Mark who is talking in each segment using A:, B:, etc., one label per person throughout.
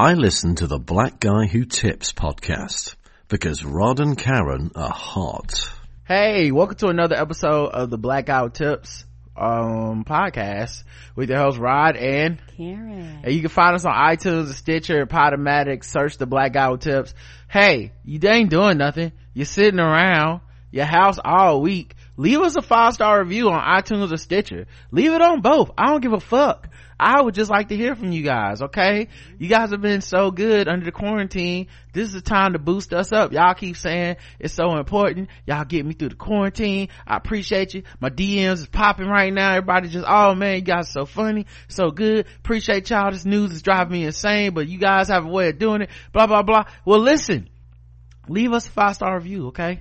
A: I listen to the Black Guy Who Tips podcast because Rod and Karen are hot.
B: Hey, welcome to another episode of the Black Guy Who Tips um podcast with your host Rod and
C: Karen.
B: And you can find us on iTunes, Stitcher, Podomatic. Search the Black Guy Who Tips. Hey, you ain't doing nothing. You're sitting around your house all week. Leave us a five star review on iTunes or Stitcher. Leave it on both. I don't give a fuck. I would just like to hear from you guys, okay? You guys have been so good under the quarantine. This is the time to boost us up. Y'all keep saying it's so important. Y'all get me through the quarantine. I appreciate you. My DMs is popping right now. Everybody just, oh man, you guys so funny, so good. Appreciate y'all. This news is driving me insane, but you guys have a way of doing it. Blah, blah, blah. Well, listen, leave us a five star review, okay?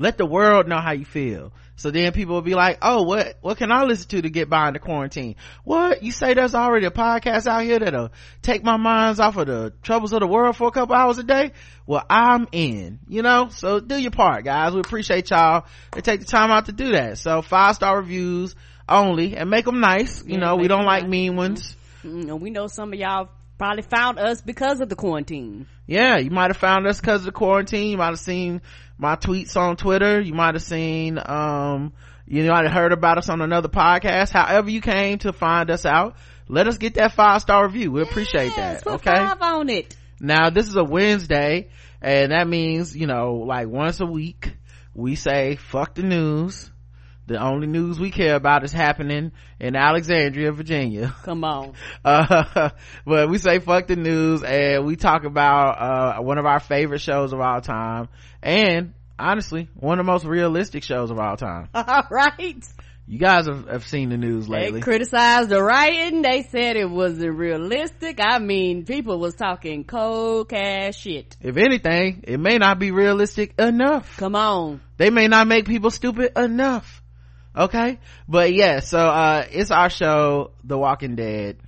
B: Let the world know how you feel. So then people will be like, oh, what, what can I listen to to get by in the quarantine? What? You say there's already a podcast out here that'll take my minds off of the troubles of the world for a couple hours a day? Well, I'm in, you know? So do your part, guys. We appreciate y'all and take the time out to do that. So five star reviews only and make them nice. You
C: Yeah,
B: know, we don't like
C: nice.
B: mean ones.
C: Mm, and we know some of y'all probably found us because of the quarantine.
B: yeah you might have found us because of the quarantine you might have seen my tweets on twitter. You might have seen um you might have heard about us on another podcast. However you came to find us out let us get that five star review. We appreciate
C: Yes,
B: that
C: put
B: okay?
C: five on it.
B: now this is a wednesday and that means you know like once a week we say fuck the news the only news we care about is happening in alexandria virginia
C: Come on.
B: uh but we say fuck the news and we talk about uh one of our favorite shows of all time and honestly one of the most realistic shows of all time
C: All right.
B: you guys have, have seen the news lately
C: They criticized the writing. They said it wasn't realistic. I mean, people was talking cold cash shit.
B: if anything it may not be realistic enough
C: Come on.
B: they may not make people stupid enough okay. But yeah so uh it's our show the walking dead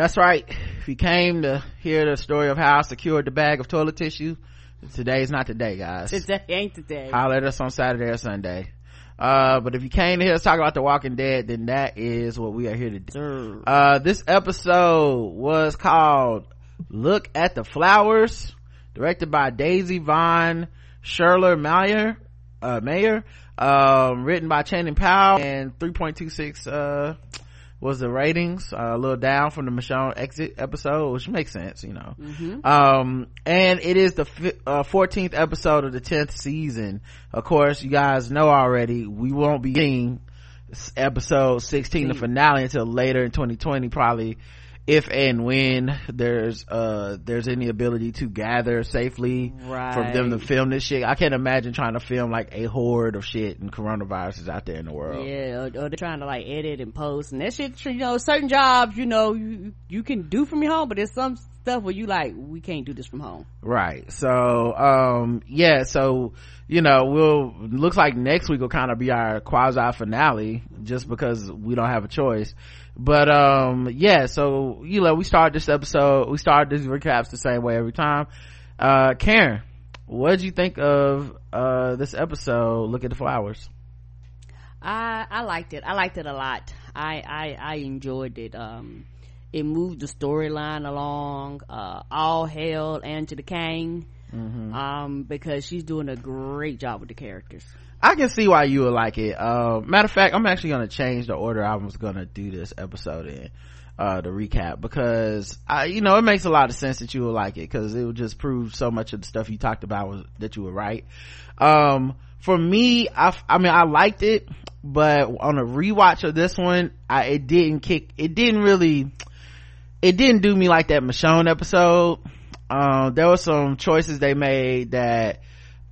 B: That's right. If you came to hear the story of how I secured the bag of toilet tissue, today's not the day, guys.
C: Today ain't the day.
B: Holler at us on Saturday or Sunday. Uh, but if you came to hear us talk about The Walking Dead, then that is what we are here to do. Uh, this episode was called Look at the Flowers, directed by Daisy von Scherler Mayer, uh, Mayer, um, written by Channing Powell and 3.26, uh, was the ratings, uh, a little down from the Michonne exit episode, which makes sense, you know. Um, and it is the fi- uh, 14th episode of the 10th season. Of course, you guys know already, we won't be getting episode 16, the finale until later in 2020, probably if and when there's uh there's any ability to gather safely for them to film this shit i can't imagine trying to film like a horde of shit and coronaviruses out there in the world
C: Yeah, or, or they're trying to like edit and post and that shit. You know, certain jobs, you know, you you can do from your home, but there's some stuff where you like, we can't do this from home.
B: right so um yeah so you know we'll looks like next week will kind of be our quasi finale just because we don't have a choice but um yeah so you know we start this episode we start these recaps the same way every time uh karen what did you think of uh this episode look at the flowers
C: I I liked it. I liked it a lot. I I, I enjoyed it. Um, it moved the storyline along. Uh, all hail Angela Kang. Um, because she's doing a great job with the characters.
B: I can see why you would like it. Uh, matter of fact, I'm actually gonna change the order I was gonna do this episode in, uh, the recap because I, you know, it makes a lot of sense that you would like it because it would just prove so much of the stuff you talked about was that you were right. Um, for me, I, I mean, I liked it, but on a rewatch of this one, I, it didn't kick, it didn't really, it didn't do me like that Michonne episode. Um, there were some choices they made that,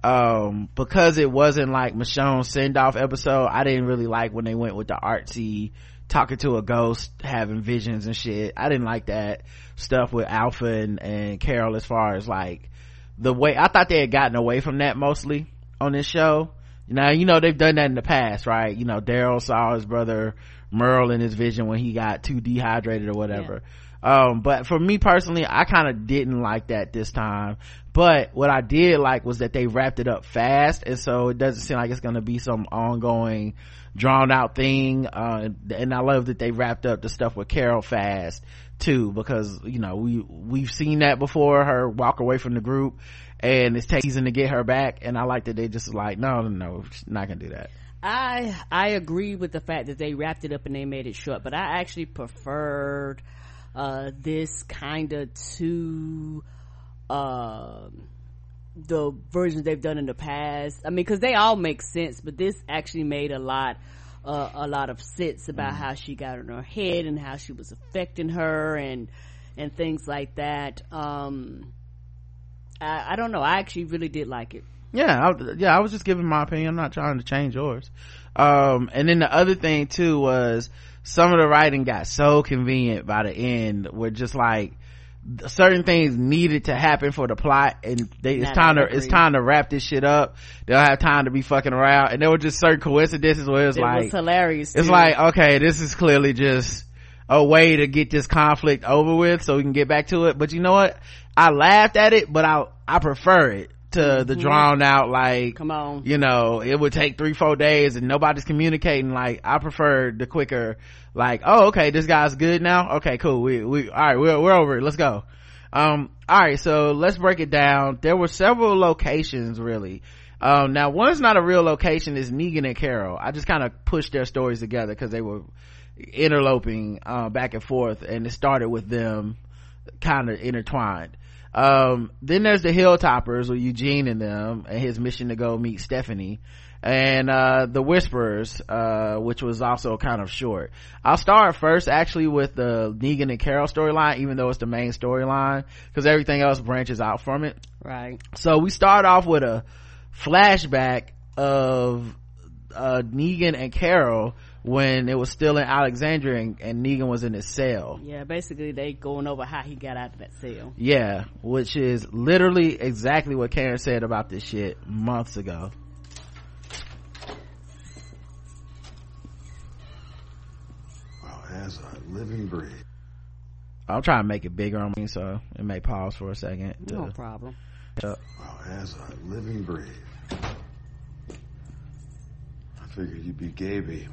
B: um, because it wasn't like Michonne's send off episode, I didn't really like when they went with the artsy talking to a ghost, having visions and shit. I didn't like that stuff with Alpha and, and Carol as far as like, the way i thought they had gotten away from that mostly on this show. Now you know they've done that in the past right? You know daryl saw his brother merle in his vision when he got too dehydrated or whatever um, but for me personally i kind of didn't like that this time. But what i did like was that they wrapped it up fast and so it doesn't seem like it's going to be some ongoing drawn out thing uh, and i love that they wrapped up the stuff with carol fast too because you know we we've seen that before her walk away from the group and it's season to get her back and i like that they just like no no no not gonna do that.
C: I I agree with the fact that they wrapped it up and they made it short, but I actually preferred uh, this kind of to uh, the versions they've done in the past. I mean, because they all make sense, but this actually made a lot uh, a lot of sense about how she got in her head and how she was affecting her and and things like that. Um, I, I don't know. I actually really did like it.
B: yeah I, yeah i was just giving my opinion i'm not trying to change yours um and then the other thing too was some of the writing got so convenient by the end where just like certain things needed to happen for the plot and they, it's time to it's time to wrap this shit up. They don't have time to be fucking around. And there were just certain coincidences where it was
C: It
B: like
C: was hilarious.
B: it's
C: too.
B: like okay this is clearly just a way to get this conflict over with so we can get back to it. But you know what? I laughed at it but i i prefer it to the drawn out like
C: Mm-hmm. come on.
B: you know it would take three four days and nobody's communicating. Like i prefer the quicker like oh okay this guy's good now? Okay cool. We we all right we're, we're over it. Let's go. Um all right so let's break it down. There were several locations really. Um now one's not a real location is negan and carol. I just kind of pushed their stories together because they were interloping uh, back and forth and it started with them kind of intertwined um then there's the hilltoppers with eugene and them and his mission to go meet stephanie and uh the whisperers uh which was also kind of short i'll start first actually with the negan and carol storyline even though it's the main storyline because everything else branches out from it
C: Right.
B: so we start off with a flashback of uh negan and carol when it was still in alexandria and, and negan was in his cell
C: Yeah, basically they going over how he got out of that cell.
B: yeah which is literally exactly what karen said about this shit months ago
D: Well, as I live and breathe.
B: i'm trying to make it bigger on me so it may pause for a second to-
C: No problem.
D: Well, as I live and breathe. I figured you'd be Gaby,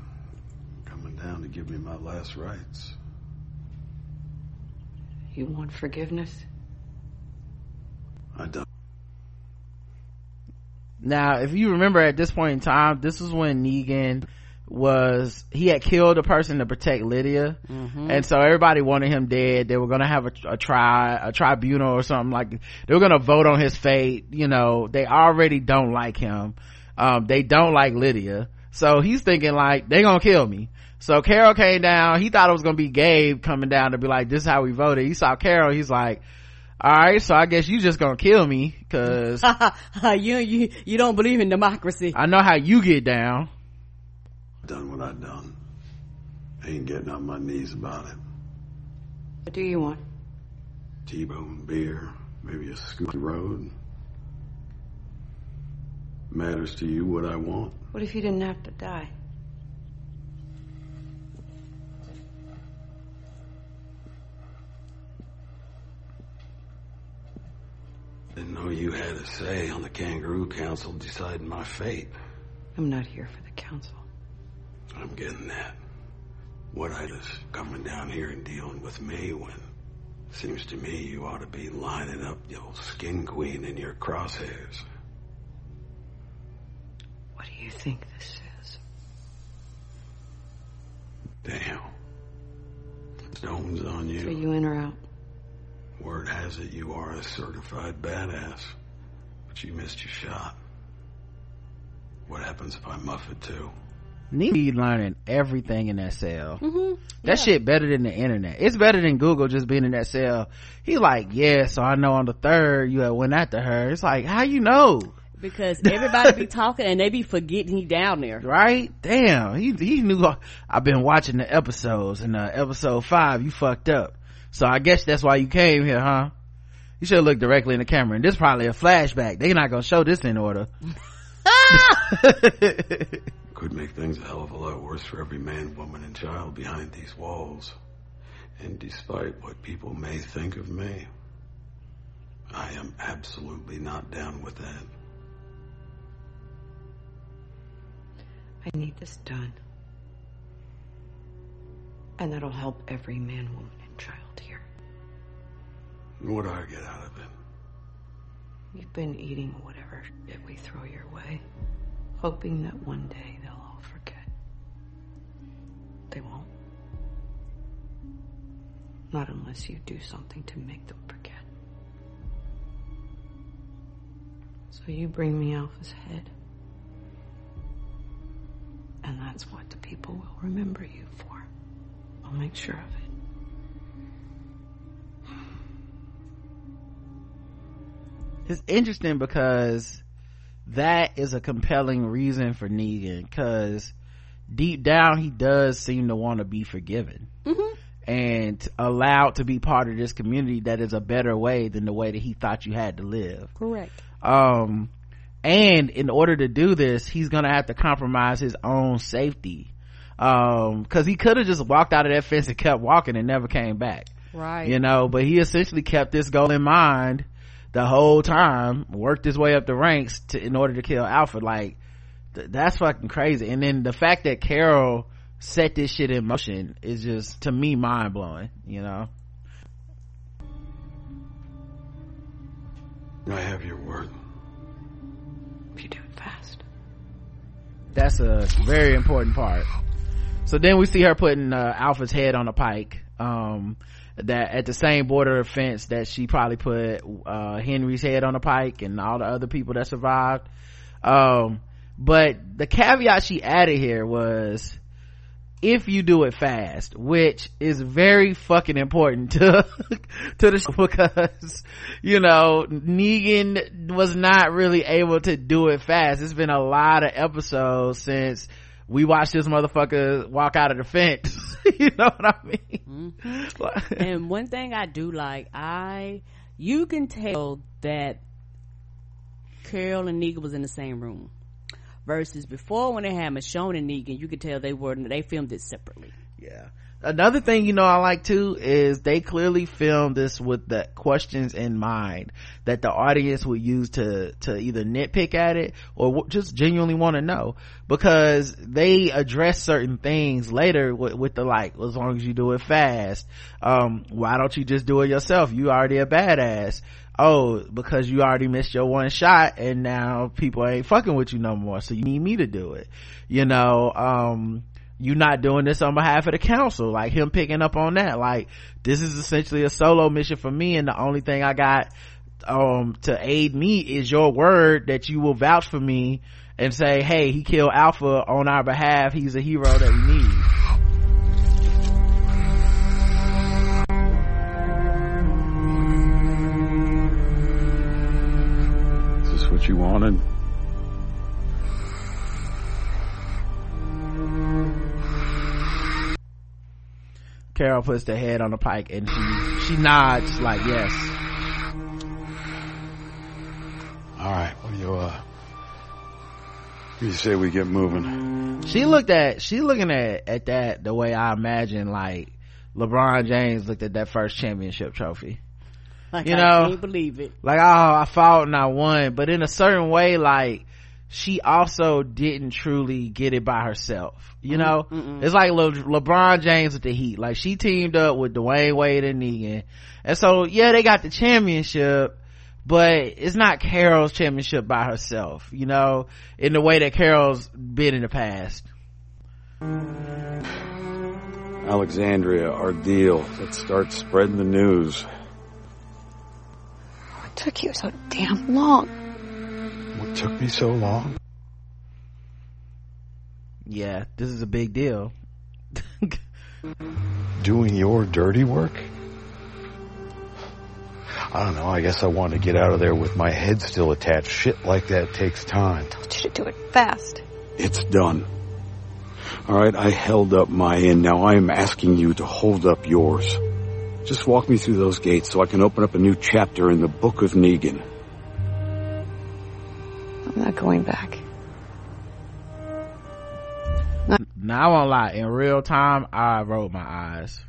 D: coming down to give me my last rites.
E: You want forgiveness?
D: I don't.
B: Now, if you remember at this point in time, this was when Negan was, he had killed a person to protect Lydia. And so everybody wanted him dead. They were gonna have a, a tri, a tribunal or something like, they were gonna vote on his fate. You know, they already don't like him. Um, they don't like Lydia. So he's thinking like, they're gonna kill me. So Carol came down. He thought it was gonna be Gabe coming down to be like, this is how we voted. He saw Carol. He's like, all right, so I guess you just gonna kill me because
C: you you you don't believe in democracy.
B: I know how you get down.
D: done what I done. Ain't getting on my knees about it.
E: What do you want?
D: T-bone beer, maybe a scoop of road. Matters to you what I want?
E: What if you didn't have to die?
D: Didn't know you had a say on the Kangaroo Council deciding my fate.
E: I'm not here for the council.
D: I'm getting that. What I was coming down here and dealing with me when seems to me you ought to be lining up the old skin queen in your crosshairs.
E: What do you think this is?
D: Damn. Stone's on you.
E: Are you in or out?
D: Word has it you are a certified badass. But you missed your shot. What happens if I muff it too?
B: Need learning everything in that cell.
C: Mm-hmm.
B: That shit better than the internet. It's better than Google just being in that cell. He like, yeah, so I know on the third you had went after her. It's like, how you know?
C: Because everybody be talking and they be forgetting he down there.
B: Right? Damn. He, he knew I've been watching the episodes and uh, episode five, you fucked up. So I guess that's why you came here, huh? You should look directly in the camera. And this probably a flashback. They're not gonna show this in order.
D: Could make things a hell of a lot worse for every man, woman, and child behind these walls. And despite what people may think of me, I am absolutely not down with that.
E: I need this done. And that'll help every man, woman, and child here.
D: What do I get out of it?
E: You've been eating whatever shit we throw your way, hoping that one day they'll all forget. They won't. Not unless you do something to make them forget. So you bring me Alpha's head. And that's what the people will remember you for. I'll make sure of it.
B: It's interesting because that is a compelling reason for Negan because deep down he does seem to want to be forgiven
C: Mm-hmm.
B: and allowed to be part of this community that is a better way than the way that he thought you had to live
C: Correct.
B: um and in order to do this he's gonna have to compromise his own safety um because he could have just walked out of that fence and kept walking and never came back
C: Right.
B: you know but he essentially kept this goal in mind the whole time worked his way up the ranks to in order to kill alpha. Like th- that's fucking crazy. And then the fact that carol set this shit in motion is just to me mind-blowing you know?
D: I have your word.
E: If you do it fast.
B: that's a very important part. So then we see her putting uh, alpha's head on a pike. Um that at the same border fence that she probably put uh henry's head on a pike and all the other people that survived. Um but the caveat she added here was if you do it fast which is very fucking important to to the because you know negan was not really able to do it fast. It's been a lot of episodes since we watched this motherfucker walk out of the fence you know what i mean mm-hmm.
C: and one thing I do like, I you can tell that Carol and Negan was in the same room. Versus before when they had Michonne and Negan, you could tell they were they filmed it separately.
B: Yeah. Another thing you know I like too is they clearly filmed this with the questions in mind that the audience would use to to either nitpick at it or just genuinely want to know. Because they address certain things later with, with the like as long as you do it fast um why don't you just do it yourself? You already a badass. Oh because you already missed your one shot and now people ain't fucking with you no more so you need me to do it. You know um you not doing this on behalf of the council like him picking up on that. Like this is essentially a solo mission for me and the only thing i got um to aid me is your word that you will vouch for me and say hey he killed alpha on our behalf. He's a hero that we need.
D: Is this what you wanted?
B: Carol puts the head on the pike and she she nods like yes
D: All right. What do you, uh, you say we get moving?
B: she looked at she looking at at that the way i imagine like lebron james looked at that first championship trophy
C: Like
B: You
C: I
B: know,
C: can't believe it.
B: like oh i fought and i won but in a certain way like she also didn't truly get it by herself you know it's like Le- lebron james with the heat like she teamed up with dwyane wade and negan and so yeah they got the championship but it's not carol's championship by herself you know in the way that carol's been in the past
D: Alexandria, our deal. Let's start spreading the news.
F: Oh, what took you so damn long?
D: What took me so long?
B: yeah this is a big deal
G: doing your dirty work? I don't know. I guess I want to get out of there with my head still attached. Shit like that takes time.
F: I Told you to do it fast.
D: It's done. All right, I held up my end. Now I am asking you to hold up yours.
G: Just walk me through those gates so I can open up a new chapter in the Book of Negan.
F: I'm not going back.
B: Now I won't lie. In real time, I rolled my eyes.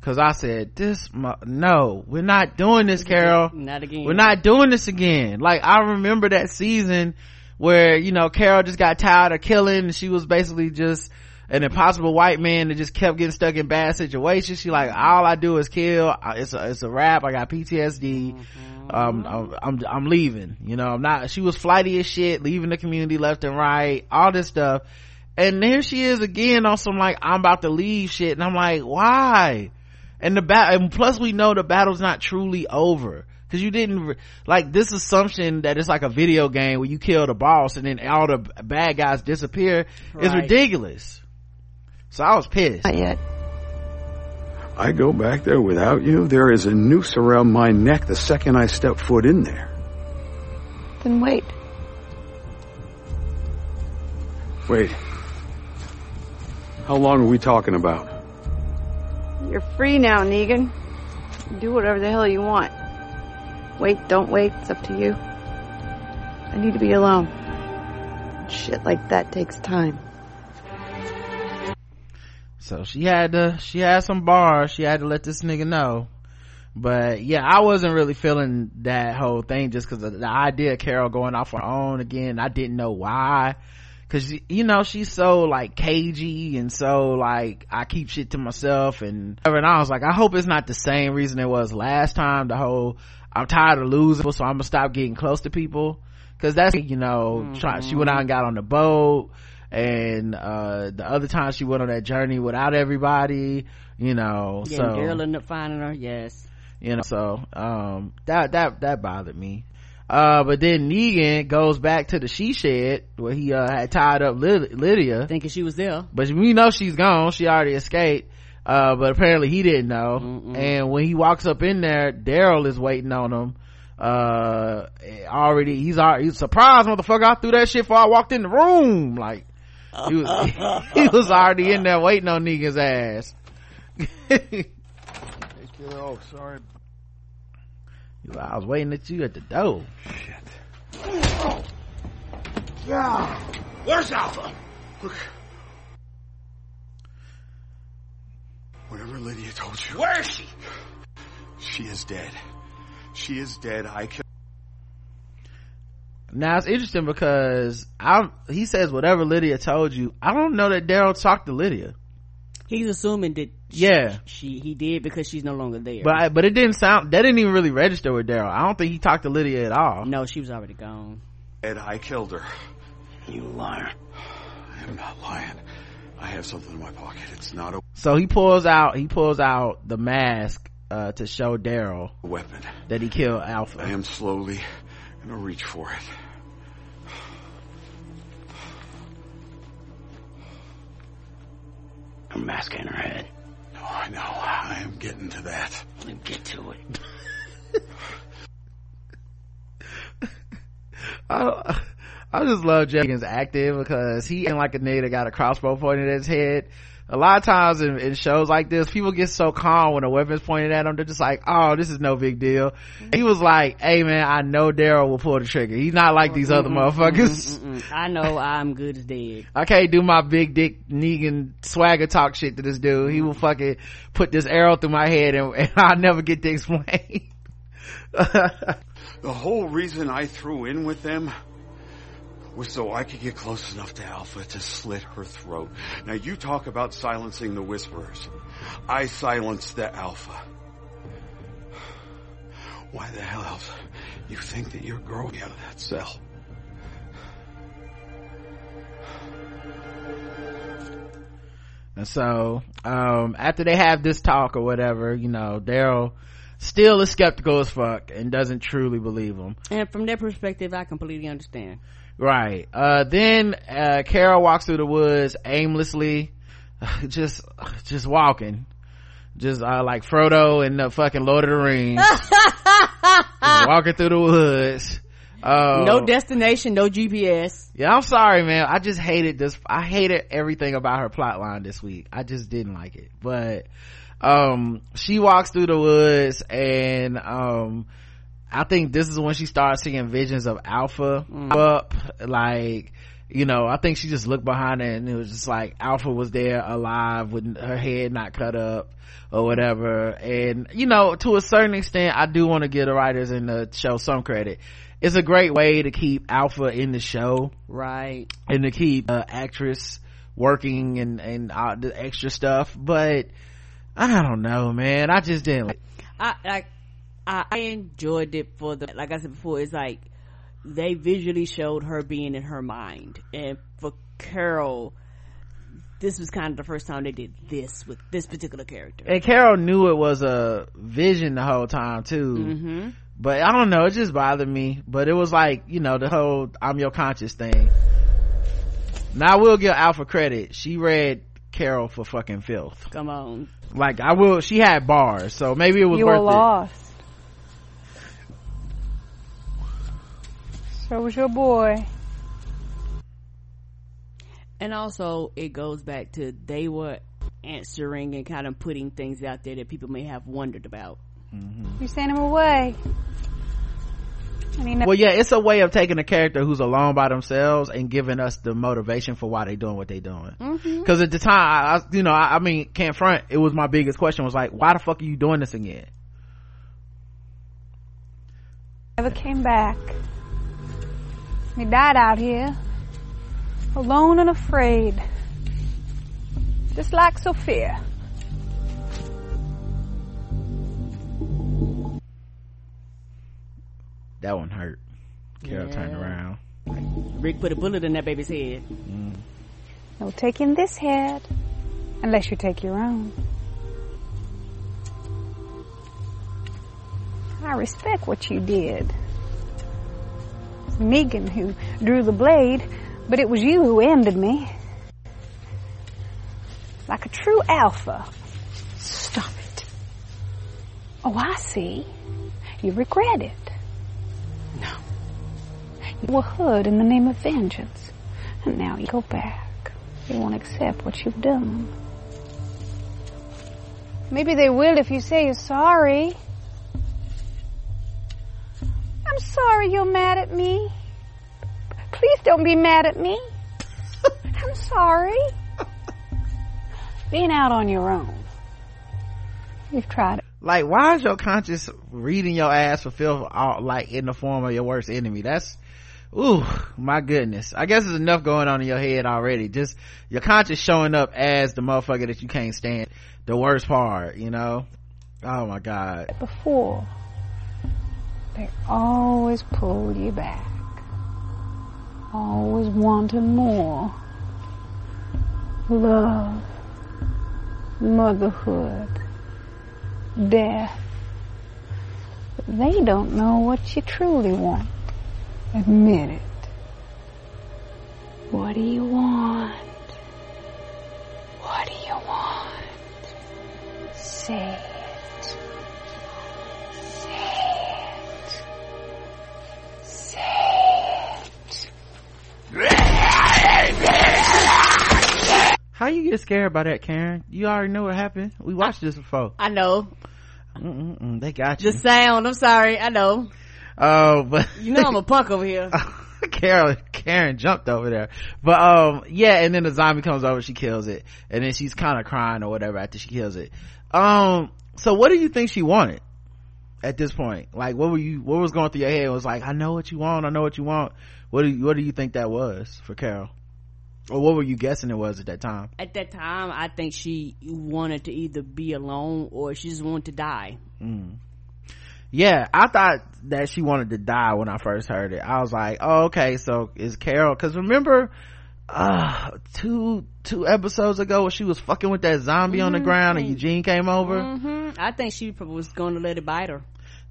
B: Cause I said, this, no, we're not doing this, Carol.
C: Not again.
B: We're not doing this again. Like, I remember that season where, you know, Carol just got tired of killing and she was basically just an impossible white man that just kept getting stuck in bad situations. She like, all I do is kill. It's a, it's a rap. I got PTSD. Mm-hmm. Um, I'm, I'm, I'm leaving. You know, I'm not, she was flighty as shit, leaving the community left and right, all this stuff. And here she is again on some like, I'm about to leave shit. And I'm like, why? and the bat and plus we know the battle's not truly over because you didn't like this assumption that it's like a video game where you kill the boss and then all the bad guys disappear right. is ridiculous so i was pissed
F: not yet
G: i go back there without you there is a noose around my neck the second i step foot in there
F: then wait
G: wait how long are we talking about
F: you're free now, Negan. Do whatever the hell you want. Wait, don't wait, it's up to you. I need to be alone. Shit like that takes time.
B: So she had to, she had some bars, she had to let this nigga know. But yeah, I wasn't really feeling that whole thing just cause the idea of Carol going off her own again. I didn't know why cause you know she's so like cagey and so like i keep shit to myself and and i was like i hope it's not the same reason it was last time the whole i'm tired of losing so i'm gonna stop getting close to people because that's you know mm-hmm. try, she went out and got on the boat and uh the other time she went on that journey without everybody you know
C: yeah,
B: so
C: girl ended up finding her yes
B: you know so um that that that bothered me uh, but then Negan goes back to the she shed where he, uh, had tied up Lydia.
C: Thinking she was there.
B: But we know she's gone. She already escaped. Uh, but apparently he didn't know. Mm-mm. And when he walks up in there, Daryl is waiting on him. Uh, already, he's already, he's surprised motherfucker. I threw that shit before I walked in the room. Like, he was, he was already in there waiting on Negan's ass.
G: oh, sorry,
B: I was waiting at you at the door.
G: Shit. Yeah. Where's Alpha? Look. Whatever Lydia told you.
H: Where is she?
G: She is dead. She is dead. I killed.
B: Now it's interesting because I he says whatever Lydia told you. I don't know that Daryl talked to Lydia.
C: He's assuming that
B: yeah.
C: she, he did because she's no longer there.
B: But I, but it didn't sound that didn't even really register with daryl. I don't think he talked to lydia at all.
C: No she was already gone.
G: And i killed her.
H: You liar.
G: I am not lying. I have something in my pocket. It's not a
B: so he pulls out he pulls out the mask uh, to show daryl
G: weapon.
B: that he killed alpha.
G: I am slowly gonna reach for it
H: A mask in her head.
G: Oh, I know. I am getting to that.
H: Then get to it.
B: I, I just love Jenkins acting because he ain't like a nigga that got a crossbow pointed at his head a lot of times in, in, shows like this, people get so calm when a weapon's pointed at them. They're just like, "Oh, this is no big deal." Mm-hmm. He was like, "Hey, man, I know Daryl will pull the trigger. He's not like these other motherfuckers.
C: I know I'm good as dead.
B: I can't do my big dick Negan swagger talk shit to this dude. He will fucking put this arrow through my head, and, and I'll never get to explain."
G: the whole reason I threw in with them was so I could get close enough to Alpha to slit her throat. Now you talk about silencing the whisperers. I silenced the Alpha. Why the hell else you think that you're growing out of that cell?
B: And so, um, after they have this talk or whatever, you know, Daryl still is skeptical as fuck and doesn't truly believe him.
C: And from their perspective, I completely understand
B: right. Uh, then uh, carol walks through the woods aimlessly just just walking. Just uh, like frodo and the fucking lord of the rings. Walking through the woods.
C: Uh, no destination no gps
B: yeah i'm sorry man. I just hated this. I hated everything about her plot line this week. I just didn't like it. But um she walks through the woods and um i think this is when she starts seeing visions of alpha up like you know i think she just looked behind her and it was just like alpha was there alive with her head not cut up or whatever. And you know to a certain extent i do want to give the writers in the show some credit. It's a great way to keep alpha in the show.
C: Right.
B: And to keep uh, actress working and and uh, the extra stuff but i don't know man. I just didn't like
C: I like I, I enjoyed it for the like I said before. It's like they visually showed her being in her mind, and for Carol, this was kind of the first time they did this with this particular character.
B: and carol knew it was a vision the whole time too
C: Mm-hmm.
B: but i don't know it just bothered me but it was like you know the whole i'm your conscious thing now i will give alpha credit she read carol for fucking filth
C: Come on,
B: like i will she had bars so maybe it was
I: You
B: worth
I: were lost. So was your boy.
C: and also it goes back to they were answering and kind of putting things out there that people may have wondered about. Mm-hmm.
I: You sent him away. And he
B: well yeah it's a way of taking a character who's alone by themselves and giving us the motivation for why they're doing what they're doing mm-hmm. because at the time I, I you know I, I mean can't front it was my biggest question was like why the fuck are you doing this again
I: never came back. He died out here, alone and afraid, just like Sophia.
B: that one hurt carol
C: Yeah.
B: turned around
C: Rick put a bullet in that baby's head. Mm-hmm.
I: No taking this head, unless you take your own. I respect what you did. Negan who drew the blade, but it was you who ended me. Like a true alpha. Stop it. Oh, I see. You regret it.
C: No.
I: You were hood in the name of vengeance. And now you go back. You won't accept what you've done. Maybe they will if you say you're sorry. I'm sorry you're mad at me. Please don't be mad at me. I'm sorry. Being out on your own. You've tried it.
B: like why is your conscience reading your ass for filth all, like in the form of your worst enemy that's ooh my goodness i guess there's enough going on in your head already just your conscience showing up as the motherfucker that you can't stand the worst part you know oh my god
I: before. They always pull you back. Always wanting more. Love. Motherhood. Death. They don't know what you truly want. Admit it. What do you want? What do you want? Say
B: how you get scared by that karen you already know what happened we watched this before
C: I know
B: Mm-mm-mm, they got you
C: the sound. I'm sorry. I know.
B: oh but
C: You know I'm a punk over here.
B: Carol, Karen jumped over there. But, um, yeah, and then the zombie comes over, she kills it. And then she's kind of crying or whatever after she kills it. Um, so what do you think she wanted at this point? Like, what were you, what was going through your head? It was like, I know what you want, I know what you want. What do you, what do you think that was for Carol? Or what were you guessing it was at that time?
C: At that time, I think she wanted to either be alone or she just wanted to die.
B: Yeah, I thought that she wanted to die when I first heard it. I was like, oh, okay, so is Carol, cause remember, uh, two, two episodes ago when she was fucking with that zombie on the ground and Eugene came over?
C: hmm I think she probably was going to let it bite her.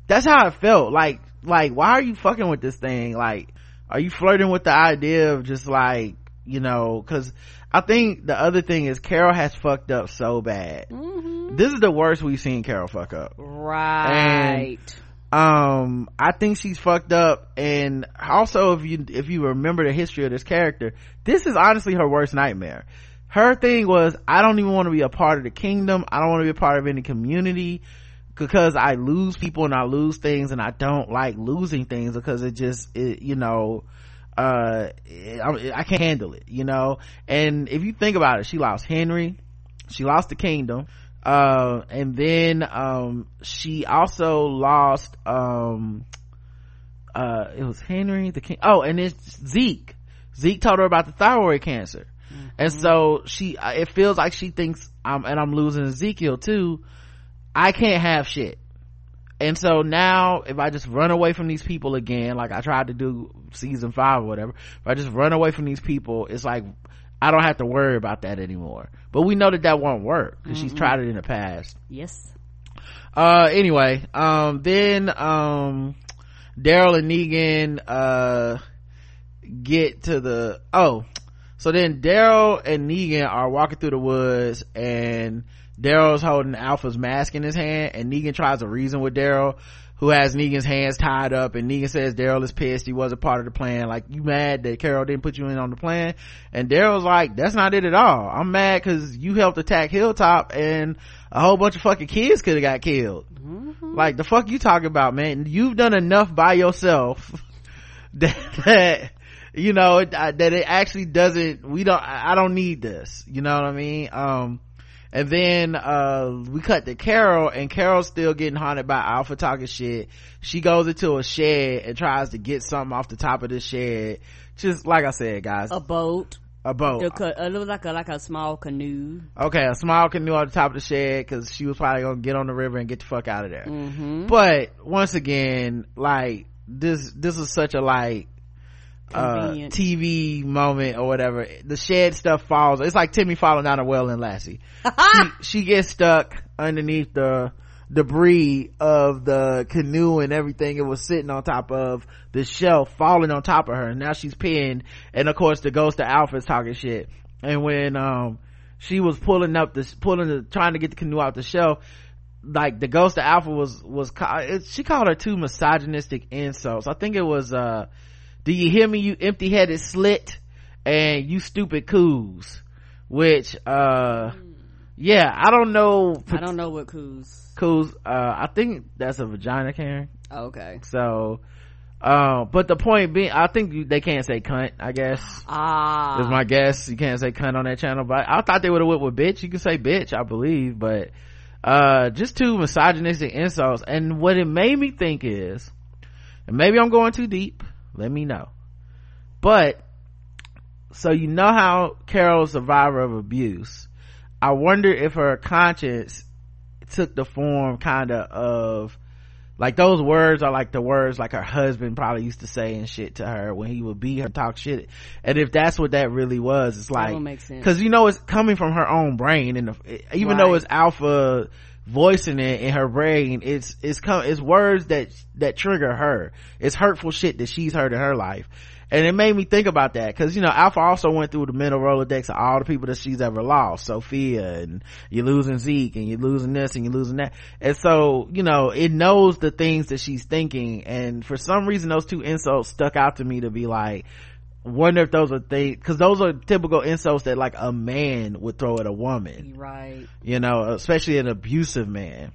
B: That's how it felt. Like, like, why are you fucking with this thing? Like, are you flirting with the idea of just like, you know, cause I think the other thing is Carol has fucked up so bad. This is the worst we've seen Carol fuck up.
C: Right.
B: um i think she's fucked up and also if you if you remember the history of this character this is honestly her worst nightmare her thing was i don't even want to be a part of the kingdom i don't want to be a part of any community because i lose people and i lose things and i don't like losing things because it just it, you know uh I, I can't handle it you know? And if you think about it she lost henry she lost the kingdom uh and then um she also lost um uh it was henry the king oh and it's zeke. Zeke told her about the thyroid cancer. Mm-hmm. and so she uh, it feels like she thinks i'm and i'm losing ezekiel too i can't have shit and so now if i just run away from these people again like i tried to do season five or whatever if i just run away from these people it's like I don't have to worry about that anymore. But we know that that won't work because she's tried it in the past.
C: Yes.
B: Uh, anyway, um, then, um, Daryl and Negan, uh, get to the, oh, so then Daryl and Negan are walking through the woods and Daryl's holding Alpha's mask in his hand and Negan tries to reason with Daryl who has Negan's hands tied up and Negan says Daryl is pissed he wasn't part of the plan. Like, you mad that Carol didn't put you in on the plan? And Daryl's like, that's not it at all. I'm mad cause you helped attack Hilltop and a whole bunch of fucking kids could have got killed. Mm-hmm. Like, the fuck you talking about, man? You've done enough by yourself that, that you know, that it actually doesn't, we don't, I don't need this. You know what I mean? Um, and then uh we cut to carol and carol's still getting haunted by alpha talking shit. She goes into a shed and tries to get something off the top of the shed. Just like i said guys.
C: A boat.
B: A boat.
C: It, it looked like a like a small canoe.
B: Okay a small canoe on the top of the shed because she was probably gonna get on the river and get the fuck out of there.
C: Mm-hmm.
B: but once again like this this is such a like uh, TV moment or whatever. The shed stuff falls. It's like Timmy falling down a well in Lassie. she, she gets stuck underneath the debris of the canoe and everything it was sitting on top of the shelf falling on top of her. And now she's pinned. And of course the ghost of Alpha's talking shit. And when, um, she was pulling up this, pulling the, trying to get the canoe out the shelf, like the ghost of Alpha was, was, she called her two misogynistic insults. I think it was, uh, do you hear me you empty-headed slit and you stupid coos? Which uh yeah i don't know
C: i don't know what coos.
B: Coos uh i think that's a vagina karen.
C: Okay.
B: So uh, but the point being i think you, they can't say cunt i guess.
C: Ah.
B: Is my guess. You can't say cunt on that channel but i thought they would have went with bitch. You can say bitch i believe but uh just two misogynistic insults. And what it made me think is and maybe i'm going too deep let me know. But so you know how carol's a survivor of abuse. I wonder if her conscience took the form kind of of like those words are like the words like her husband probably used to say and shit to her when he would beat her talk shit. And if that's what that really was it's like because you know it's coming from her own brain and even right. though it's alpha voicing it in her brain it's it's come it's words that that trigger her. It's hurtful shit that she's heard in her life. And it made me think about that because you know alpha also went through the mental rolodex of all the people that she's ever lost. Sophia and you're losing zeke and you're losing this and you're losing that. And so you know it knows the things that she's thinking. And for some reason those two insults stuck out to me to be like wonder if those are things because those are typical insults that like a man would throw at a woman.
C: Right.
B: You know especially an abusive man.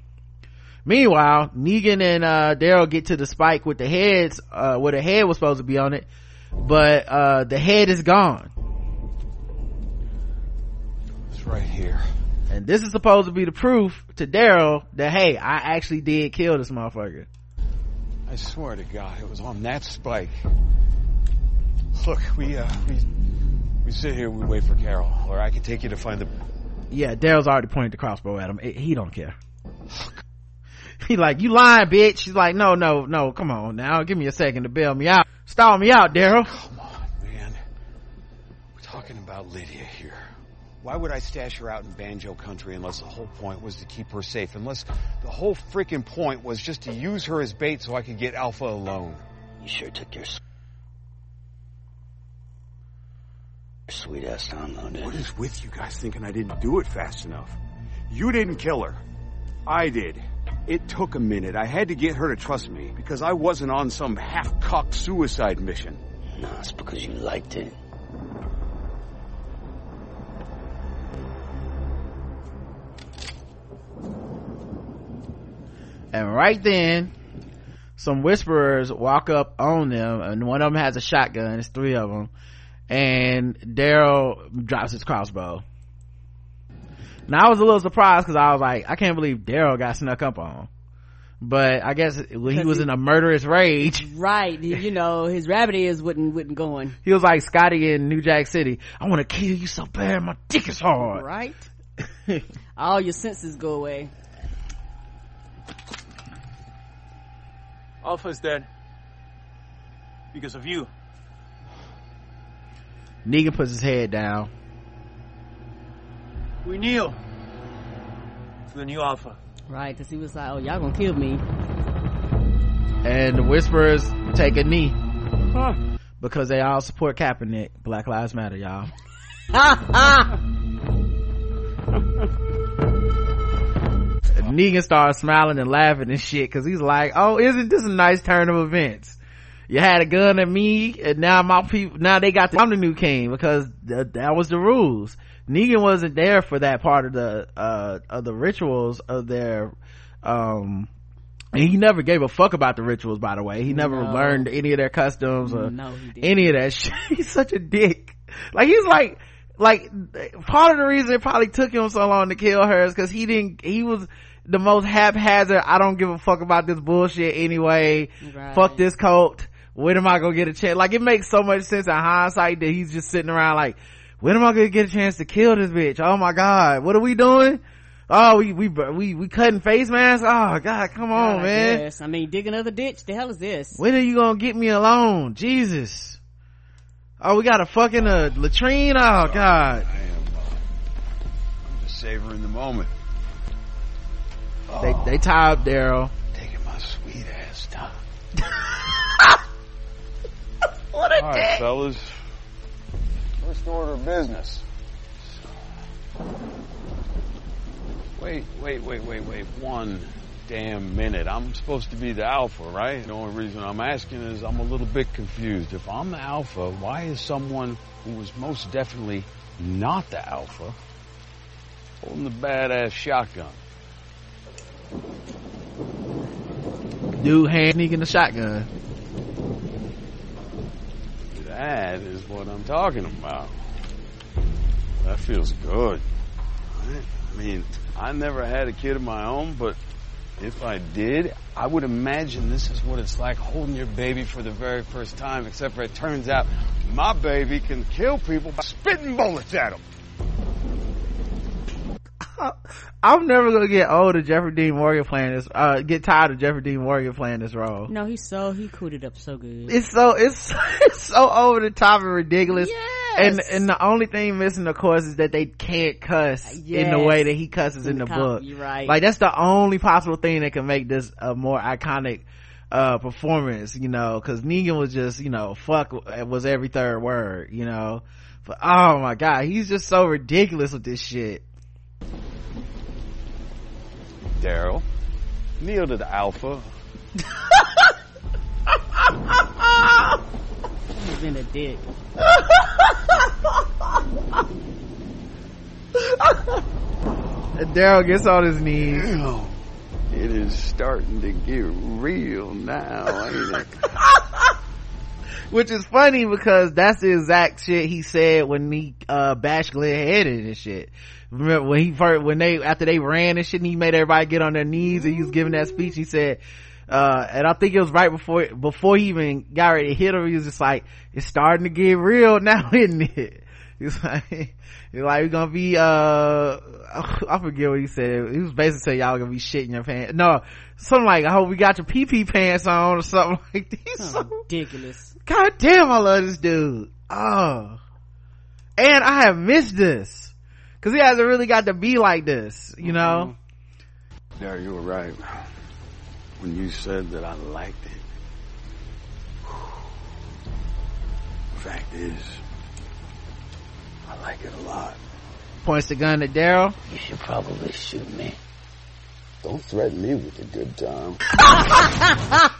B: Meanwhile negan and uh daryl get to the spike with the heads uh where the head was supposed to be on it but uh the head is gone.
G: It's right here.
B: And this is supposed to be the proof to daryl that hey i actually did kill this motherfucker.
G: I swear to god it was on that spike Look, we, uh, we, we sit here, we wait for Carol, or I can take you to find the...
B: Yeah, Daryl's already pointed the crossbow at him. He don't care. he like, you lying, bitch. She's like, no, no, no, come on now. Give me a second to bail me out. Stall me out, Daryl.
G: Come on, man. We're talking about Lydia here. Why would I stash her out in banjo country unless the whole point was to keep her safe? Unless the whole freaking point was just to use her as bait so I could get Alpha alone?
H: You sure took your sweet ass time though,
G: What is with you guys thinking I didn't do it fast enough? You didn't kill her. I did. It took a minute. I had to get her to trust me because I wasn't on some half-cocked suicide mission.
H: No, it's because you liked it.
B: And right then, some whisperers walk up on them, and one of them has a shotgun. It's three of them, and daryl drops his crossbow. Now i was a little surprised because i was like i can't believe daryl got snuck up on but i guess when he was in a murderous rage
C: right. You know his rabbit ears wouldn't wouldn't going
B: he was like scotty in new jack city i want to kill you so bad my dick is hard.
C: Right? All your senses go away.
J: Alpha's dead. Because of you.
B: Negan puts his head down.
J: We kneel. For the new Alpha.
C: Right, because he was like, oh, y'all gonna kill me.
B: And the Whisperers take a knee. Huh. Because they all support Kaepernick. Black Lives Matter, y'all. Negan starts smiling and laughing and shit because he's like, "Oh, isn't this a nice turn of events? You had a gun at me, and now my people, now they got the, I'm the new king because th- that was the rules. Negan wasn't there for that part of the uh of the rituals of their um and he never gave a fuck about the rituals by the way he never no. learned any of their customs or
C: no,
B: any of that shit he's such a dick like he's like like part of the reason it probably took him so long to kill her is because he didn't he was the most haphazard i don't give a fuck about this bullshit anyway right. fuck this cult when am i gonna get a chance? Like it makes so much sense in hindsight that he's just sitting around like when am i gonna get a chance to kill this bitch? Oh my god. What are we doing? Oh we we we we cutting face masks? Oh god come on
C: god,
B: man.
C: yes. i mean dig another ditch? The hell is this?
B: When are you gonna get me alone? Jesus. Oh we got a fucking uh, latrine? Oh god.
G: I am, uh, I'm just savoring the moment.
B: They oh. they tie up Daryl.
G: Taking my sweet ass time.
B: what a
G: All
B: dick.
G: right, fellas. First order of business. Wait, wait, wait, wait, wait. One damn minute. I'm supposed to be the alpha, right? The only reason I'm asking is I'm a little bit confused. If I'm the alpha, why is someone who was most definitely not the alpha holding the badass shotgun?
B: Dude hand sneaking the shotgun.
G: That is what I'm talking about. That feels good. I mean, I never had a kid of my own, but if I did, I would imagine this is what it's like holding your baby for the very first time, except for it turns out my baby can kill people by spitting bullets at them.
B: I'm never gonna get old of Jeffrey Dean Morgan playing this. Uh, get tired of Jeffrey Dean Morgan playing this role.
C: No, he's so he cooed it up so good.
B: It's so it's, it's so over the top and ridiculous.
C: Yes.
B: And and the only thing missing, of course, is that they can't cuss
C: yes.
B: in the way that he cusses in,
C: in
B: the,
C: the
B: book.
C: You're right.
B: Like that's the only possible thing that can make this a more iconic uh performance you know because negan was just you know fuck was every third word you know but oh my god he's just so ridiculous with this shit
G: Daryl. Kneel to the alpha.
C: He's been a dick.
B: Daryl gets on his knees.
G: It is starting to get real now, ain't it?
B: Which is funny because that's the exact shit he said when he uh bashed Glenn headed and shit. Remember when he first when they after they ran and shit and he made everybody get on their knees and he was giving that speech he said uh, and I think it was right before before he even got ready to hit him he was just like it's starting to get real now isn't it? He's like he's like we're gonna be uh I forget what he said. He was basically saying y'all gonna be shitting your pants. No something like I hope we got your pee pee pants on or something like this.
C: So ridiculous
B: god damn I love this dude. Oh. And I have missed this. Because he hasn't really got to be like this you know?
G: Mm-hmm. yeah you were right. When you said that i liked it. The fact is i like it a lot.
B: Points the gun at daryl.
H: You should probably shoot me don't threaten me with a good time.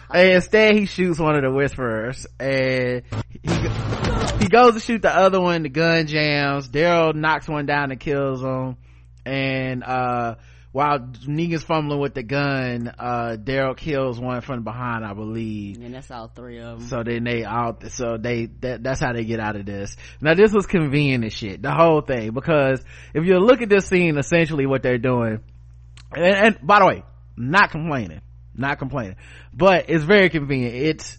B: and instead, he shoots one of the whisperers, and he, he goes to shoot the other one. The gun jams. Daryl knocks one down and kills him. And uh, while Negan's fumbling with the gun, uh, Daryl kills one from behind, I believe.
C: And that's all three of them.
B: So then they all, so they, that, that's how they get out of this. Now this was convenient as shit, the whole thing, because if you look at this scene, essentially what they're doing, and, and by the way, not complaining, not complaining, but it's very convenient. It's,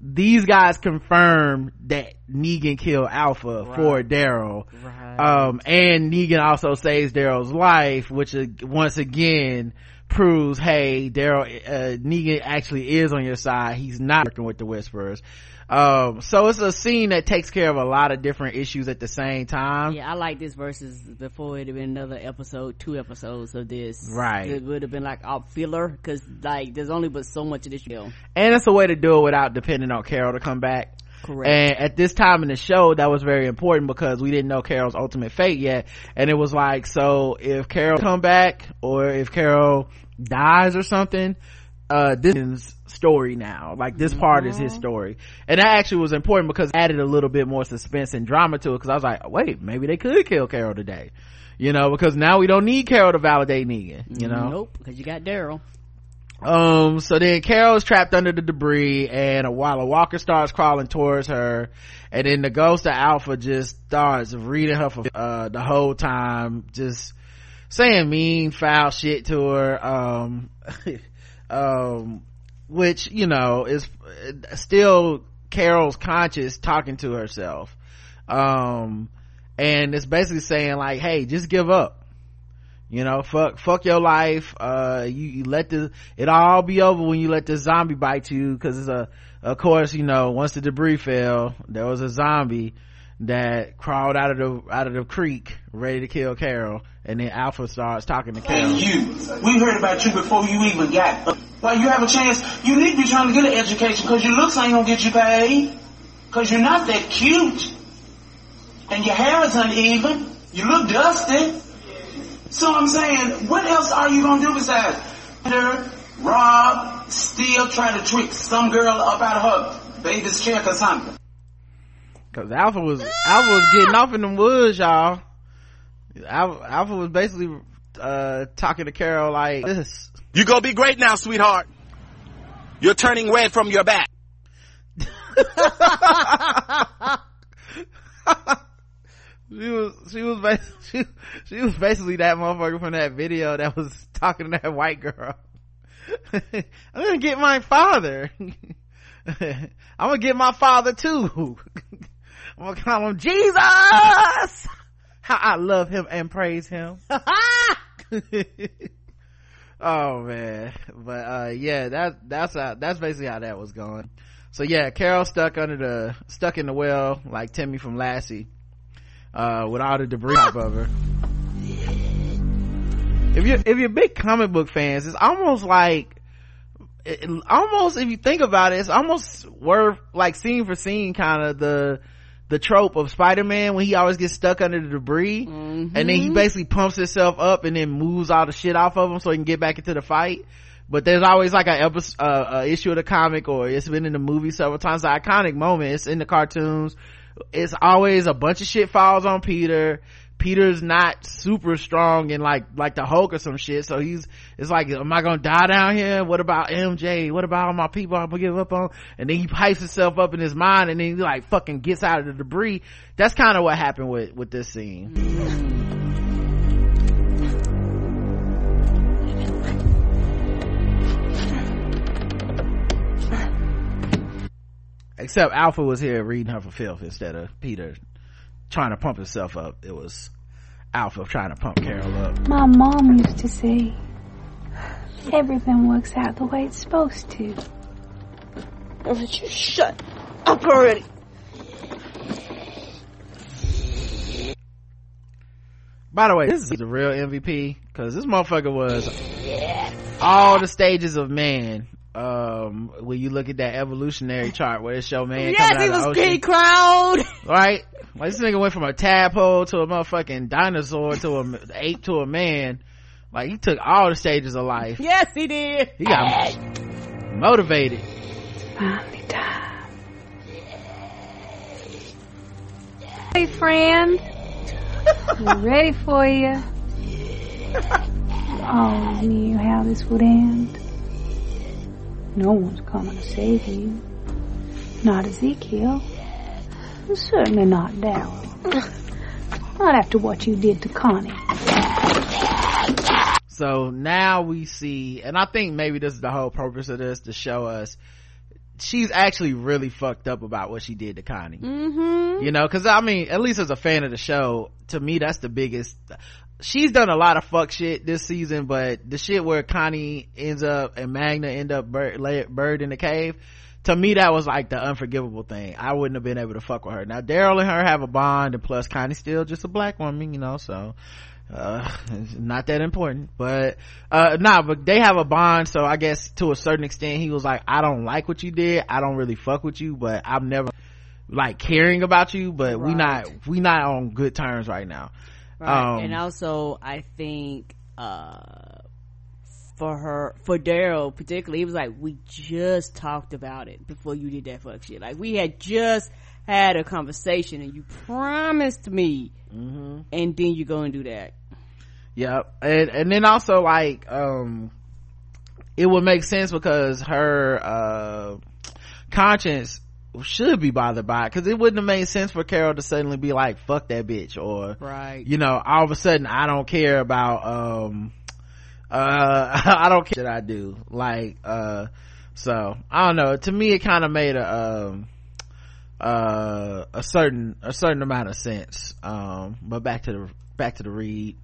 B: these guys confirm that Negan killed Alpha right. for Daryl. Right. Um, and Negan also saves Daryl's life, which uh, once again proves, hey, Daryl, uh, Negan actually is on your side. He's not working with the Whisperers. Um, so it's a scene that takes care of a lot of different issues at the same time.
C: Yeah, I like this versus before it'd have been another episode, two episodes of this.
B: Right.
C: It would have been like a filler because like there's only but so much of this show.
B: And it's a way to do it without depending on Carol to come back.
C: Correct.
B: And at this time in the show, that was very important because we didn't know Carol's ultimate fate yet. And it was like, so if Carol come back or if Carol dies or something, uh, this is story now. Like this part is his mm-hmm. story. And that actually was important because it added a little bit more suspense and drama to it because I was like, wait, maybe they could kill Carol today. You know, because now we don't need Carol to validate Negan, you know?
C: Nope, because you got Daryl.
B: Um, so then Carol's trapped under the debris and a while a walker starts crawling towards her and then the ghost of Alpha just starts reading her for, uh, the whole time, just saying mean, foul shit to her. Um, um, which you know is still carol's conscious talking to herself. Um and it's basically saying like hey just give up. You know fuck fuck your life. Uh you, you let the it all be over when you let the zombie bite you. Because it's a of course you know once the debris fell there was a zombie that crawled out of the out of the creek ready to kill carol and then alpha starts talking to carol
K: you we heard about you before you even got while you have a chance, you need to be trying to get an education because your looks ain't gonna get you paid. Because you're not that cute. And your hair is uneven. You look dusty. So I'm saying, what else are you gonna do besides rob, steal, try to trick some girl up out of her baby's check or something?
B: Cause Alpha was, Alpha was getting off in the woods, y'all. Alpha, Alpha was basically, uh, talking to Carol like this
L: you gonna be great now, sweetheart. You're turning red from your back.
B: she was she was she, she was basically that motherfucker from that video that was talking to that white girl. I'm gonna get my father. I'm gonna get my father too. I'm gonna call him Jesus. How I love him and praise him. Oh man. But uh yeah that that's how that's basically how that was going. So yeah carol stuck under the stuck in the well like timmy from lassie uh with all the debris of her. If you if you're big comic book fans it's almost like it, almost if you think about it it's almost worth like scene for scene kind of the the trope of Spider-Man when he always gets stuck under the debris mm-hmm. and then he basically pumps himself up and then moves all the shit off of him so he can get back into the fight. But there's always like a episode, uh, issue of the comic or it's been in the movie several times. The iconic moment, it's in the cartoons. It's always a bunch of shit falls on Peter Peter's not super strong and like like the Hulk or some shit. So he's it's like, am I gonna die down here? What about MJ? What about all my people I'm gonna give up on? And then he pipes himself up in his mind and then he like fucking gets out of the debris. That's kind of what happened with with this scene. Except Alpha was here reading her for filth instead of Peter trying to pump himself up. It was Alpha trying to pump Carol up.
I: My mom used to say, everything works out the way it's supposed to.
F: Why don't you shut up already?
B: By the way, this is the real MVP because this motherfucker was all the stages of man. Um, when you look at that evolutionary chart where it show man
C: yes,
B: coming
C: out
B: of the ocean,
C: he was crowned.
B: right? Like this nigga went from a tadpole to a motherfucking dinosaur to a ape to a man. Like he took all the stages of life.
C: Yes, he did.
B: He got motivated.
I: Finally time. Hey, friend. We're ready for oh, you. always knew how this would end. No one's coming to save you. Not Ezekiel. Certainly not Daryl. Not after what you did to Connie.
B: So now we see, and I think maybe this is the whole purpose of this to show us she's actually really fucked up about what she did to Connie.
C: Mm-hmm.
B: You know, cause I mean, at least as a fan of the show, to me, that's the biggest, she's done a lot of fuck shit this season, but the shit where Connie ends up and Magna end up buried, buried in the cave, to me that was like the unforgivable thing. I wouldn't have been able to fuck with her. Now Daryl and her have a bond and plus Connie's still just a black woman, you know, so uh not that important but uh nah but they have a bond so i guess to a certain extent he was like i don't like what you did i don't really fuck with you but i'm never like caring about you but we not we not on good terms right now
C: Right.
B: Um,
C: and also, I think, uh, for her, for Daryl particularly, he was like, we just talked about it before you did that fuck shit. Like, we had just had a conversation and you promised me,
B: mm-hmm.
C: and then you go and do that.
B: Yep. And, and then also like, um, it would make sense because her, uh, conscience should be bothered by it because it wouldn't have made sense for Carol to suddenly be like, fuck that bitch or,
C: Right.
B: you know, all of a sudden I don't care about, um, uh, I don't care what I do. Like, uh, so I don't know. To me, it kind of made a, um, uh, a certain, a certain amount of sense. Um, but back to the, back to the read.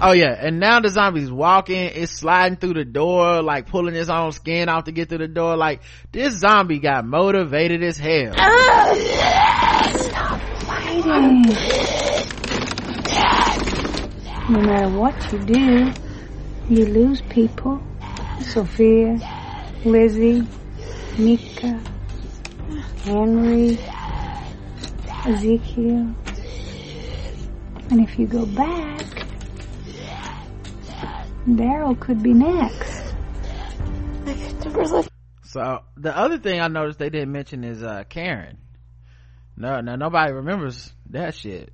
B: Oh yeah, and now the zombie's walking, it's sliding through the door, like pulling his own skin off to get through the door. Like this zombie got motivated as hell.
I: Stop fighting. No matter what you do, you lose people. Sophia, Lizzie, Mika, Henry, Ezekiel. And if you go back, Daryl could be next.
B: So the other thing I noticed they didn't mention is uh Karen. No, now nobody remembers that shit.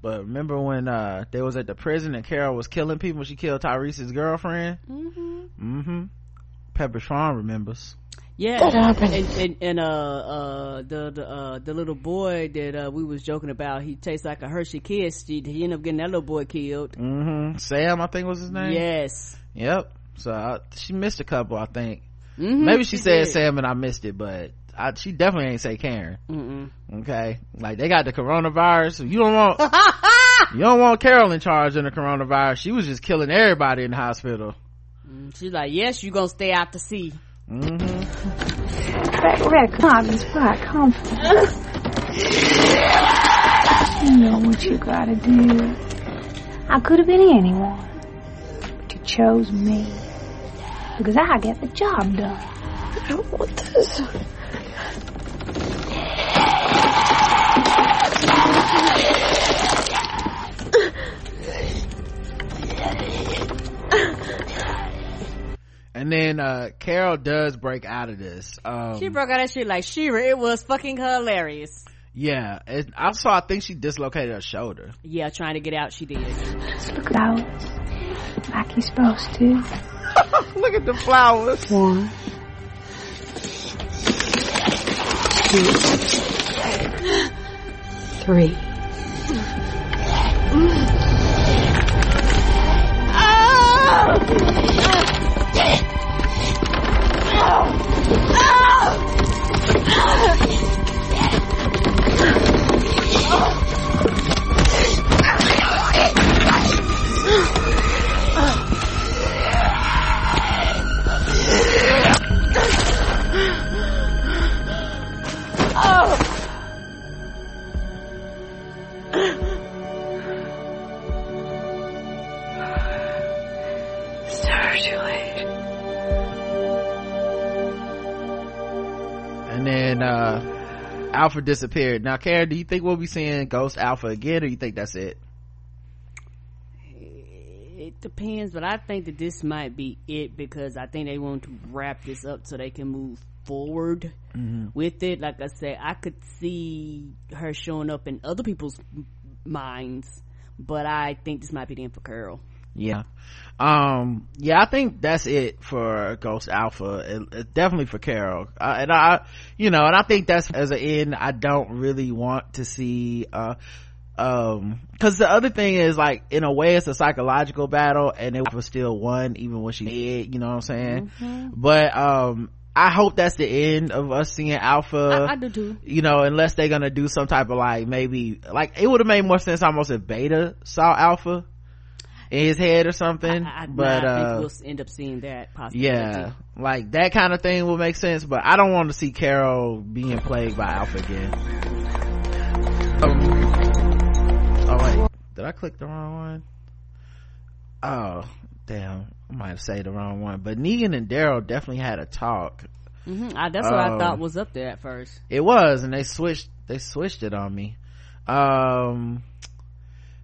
B: But remember when uh they was at the prison and Carol was killing people? She killed Tyrese's girlfriend.
C: Mm-hmm.
B: Mm-hmm. Pepper Sean remembers.
C: Yeah,
B: That
C: and, and, and uh, uh, the the uh, the little boy that uh, we was joking about, he tastes like a Hershey Kiss. He, he ended up getting that little boy killed.
B: Mm-hmm. Sam, I think was his name.
C: Yes.
B: Yep. So uh, she missed a couple, I think.
C: Mhm,
B: Maybe she,
C: she
B: said
C: did.
B: Sam and I missed it, but I, she definitely ain't say Karen.
C: Mm-mm.
B: Okay, like they got the coronavirus. You don't want you don't want Carol in charge of the coronavirus. She was just killing everybody in the hospital.
C: Mm, She's like, yes, you gonna stay out to sea.
B: Mm-hmm.
I: That red cotton's quite confident. You know what you gotta do. I could have been anyone, but you chose me. Because I get the job done. I don't
B: And then uh Carol does break out of this. Um,
C: She broke out of that shit like She-Ra. It was fucking hilarious.
B: yeah, it, also I think she dislocated her shoulder.
C: Yeah, trying to get out, she did.
I: Look out. Like you're supposed to.
B: Look at the flowers.
I: One. Two. Three.
E: It's
B: Uh Alpha disappeared. Now, Karen, do you think we'll be seeing Ghost Alpha again, or you think that's it?
C: It depends, but I think that this might be it because I think they want to wrap this up so they can move forward
B: Mhm.
C: with it. Like I said, I could see her showing up in other people's minds, but I think this might be the end for Carol.
B: Yeah. Um, yeah, I think that's it for Ghost Alpha. It, it, definitely for Carol. Uh, and I, you know, and I think that's as an end, I don't really want to see, uh, um because the other thing is like in a way it's a psychological battle and it was still won even when she did you know what i'm saying mm-hmm. but um I hope that's the end of us seeing Alpha.
C: I, I, do too.
B: You know, unless they're gonna do some type of like maybe like it would have made more sense almost if Beta saw Alpha in his head or something.
C: I, I,
B: but
C: I
B: uh,
C: we'll end up seeing that possibly.
B: Yeah, like that kind of thing will make sense. But I don't want to see Carol being plagued by Alpha again. Um, oh wait, did I click the wrong one? Oh, damn i might have said the wrong one but negan and daryl definitely had a talk
C: mm-hmm. I, that's what i thought um, was up there at first
B: it was and they switched they switched it on me um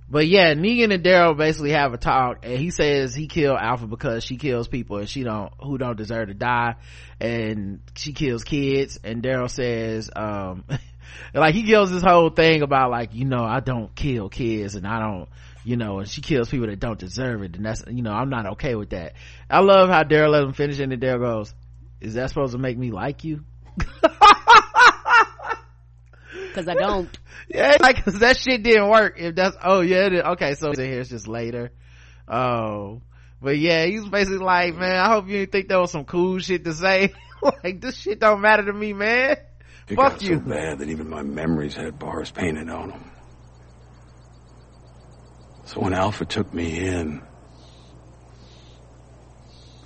B: but yeah negan and daryl basically have a talk and he says he killed alpha because she kills people and she don't who don't deserve to die and she kills kids and daryl says um like he gives this whole thing about like you know i don't kill kids and i don't you know, and she kills people that don't deserve it, and that's, you know, I'm not okay with that. I love how Daryl let him finish, and then Daryl goes, is that supposed to make me like you?
C: Cause I don't.
B: yeah, like, cause that shit didn't work. If that's, oh yeah, okay, so here's just later. Oh. But yeah, he's basically like, man, I hope you didn't think that was some cool shit to say. like, this shit don't matter to me, man.
D: It
B: Fuck
D: got
B: you.
D: so bad that even my memories had bars painted on them. So when Alpha took me in,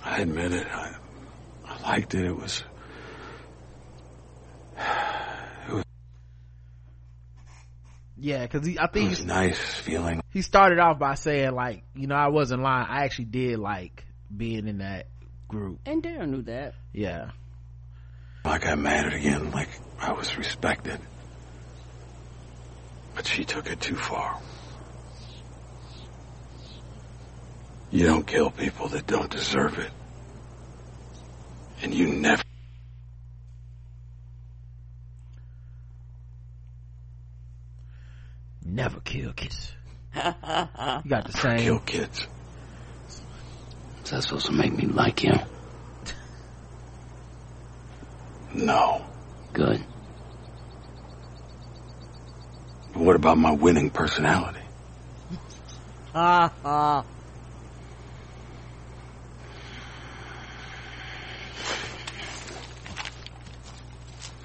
D: I admit it, I, I liked it. It it was.
B: Yeah, because I think
D: it was nice feeling.
B: He started off by saying like, you know, I wasn't lying. I actually did like being in that group.
C: And Daryl knew that.
B: Yeah.
D: Like I mattered again, like I was respected. But she took it too far. You don't kill people that don't deserve it. And you never.
B: Never kill kids. you got the same.
D: Kill kids.
H: Is that supposed to make me like you?
D: No.
H: Good.
D: But what about my winning personality?
C: Ha ha.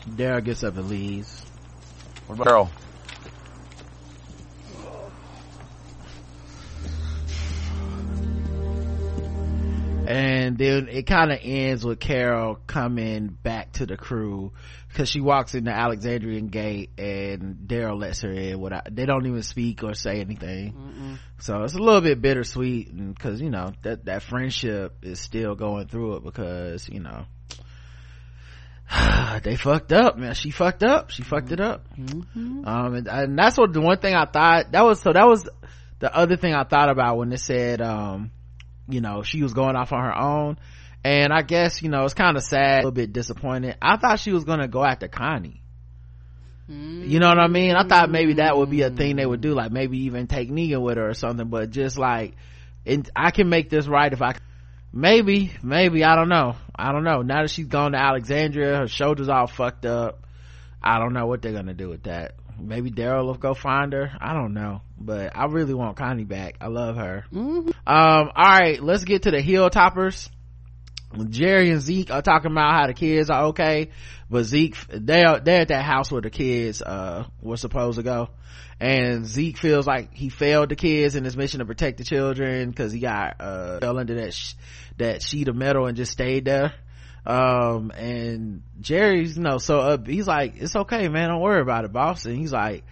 B: Daryl gets up and leaves.
M: What about Daryl?
B: And then it kind of ends with carol coming back to the crew. Because she walks in the alexandrian gate and daryl lets her in without they don't even speak or say anything.
C: Mm-mm.
B: so it's a little bit bittersweet because you know that that friendship is still going through it because you know they fucked up man. She fucked up. She fucked it up.
C: Mm-hmm.
B: um and, and that's what the one thing i thought that was so that was the other thing i thought about when it said um you know she was going off on her own. And i guess you know it's kind of sad a little bit disappointed. I thought she was gonna go after connie. You know what i mean? I thought maybe that would be a thing they would do like maybe even take negan with her or something but just like and i can make this right if i maybe maybe i don't know. I don't know. Now that she's gone to alexandria her shoulders all fucked up. I don't know what they're gonna do with that maybe daryl will go find her. I don't know. But i really want connie back. I love her.
C: Mm-hmm.
B: um all right let's get to the hilltoppers jerry and zeke are talking about how the kids are okay but zeke they're they're at that house where the kids uh were supposed to go. And zeke feels like he failed the kids in his mission to protect the children because he got uh fell under that sh- that sheet of metal and just stayed there um and jerry's you know so uh, he's like it's okay man. Don't worry about it boss. And he's like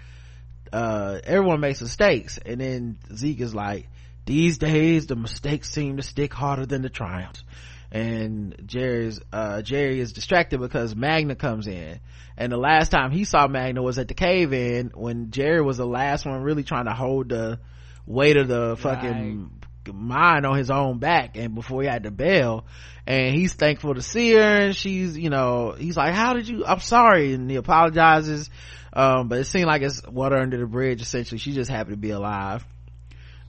B: uh everyone makes mistakes. And then zeke is like these days the mistakes seem to stick harder than the triumphs. And jerry's uh jerry is distracted because magna comes in. And the last time he saw magna was at the cave in when jerry was the last one really trying to hold the weight of the fucking mind on his own back and before he had to bail and he's thankful to see her and she's you know he's like how did you i'm sorry and he apologizes um, but it seemed like it's water under the bridge essentially she's just happy to be alive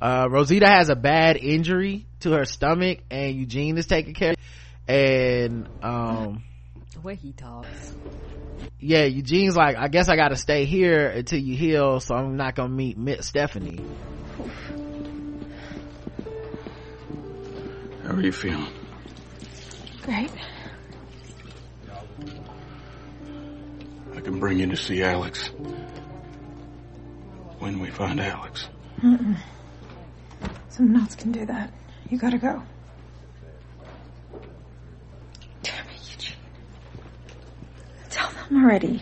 B: uh, Rosita has a bad injury to her stomach and Eugene is taking care of it. And, um,
C: The way he talks.
B: yeah, Eugene's like, I guess I gotta stay here until you heal, so I'm not gonna meet Mitt Stephanie.
D: How are you feeling?
I: Great.
D: I can bring you to see Alex. When we find Alex.
I: Mm-mm. Someone else can do that. You gotta go. Damn it, Eugene. Tell them already.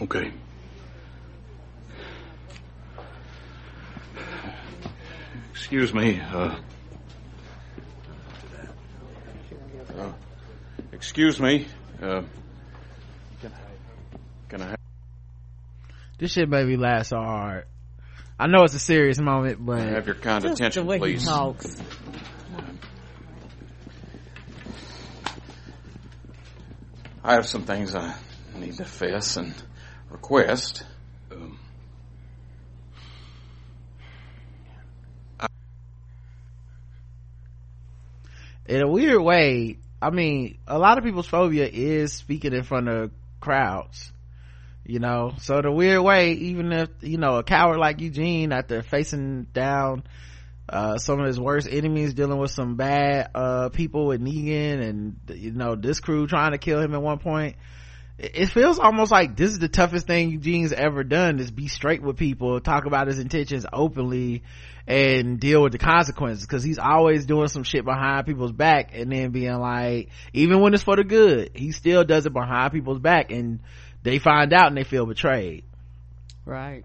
D: Okay. Excuse me, uh. uh, excuse me, uh. Can I have.
B: This shit made me laugh so hard. I know it's a serious moment, but.
D: Have your kind
C: Just
D: attention,
C: the way
D: please.
C: he talks.
D: I have some things I need to fess and request. Um,
B: in a weird way, I mean, a lot of people's phobia is speaking in front of crowds. You know, so the weird way, even if, you know, a coward like Eugene after facing down, uh, some of his worst enemies dealing with some bad, uh, people with Negan and, you know, this crew trying to kill him at one point. It it feels almost like this is the toughest thing Eugene's ever done is be straight with people, talk about his intentions openly and deal with the consequences because he's always doing some shit behind people's back and then being like, even when it's for the good, he still does it behind people's back and they find out and they feel betrayed.
C: Right.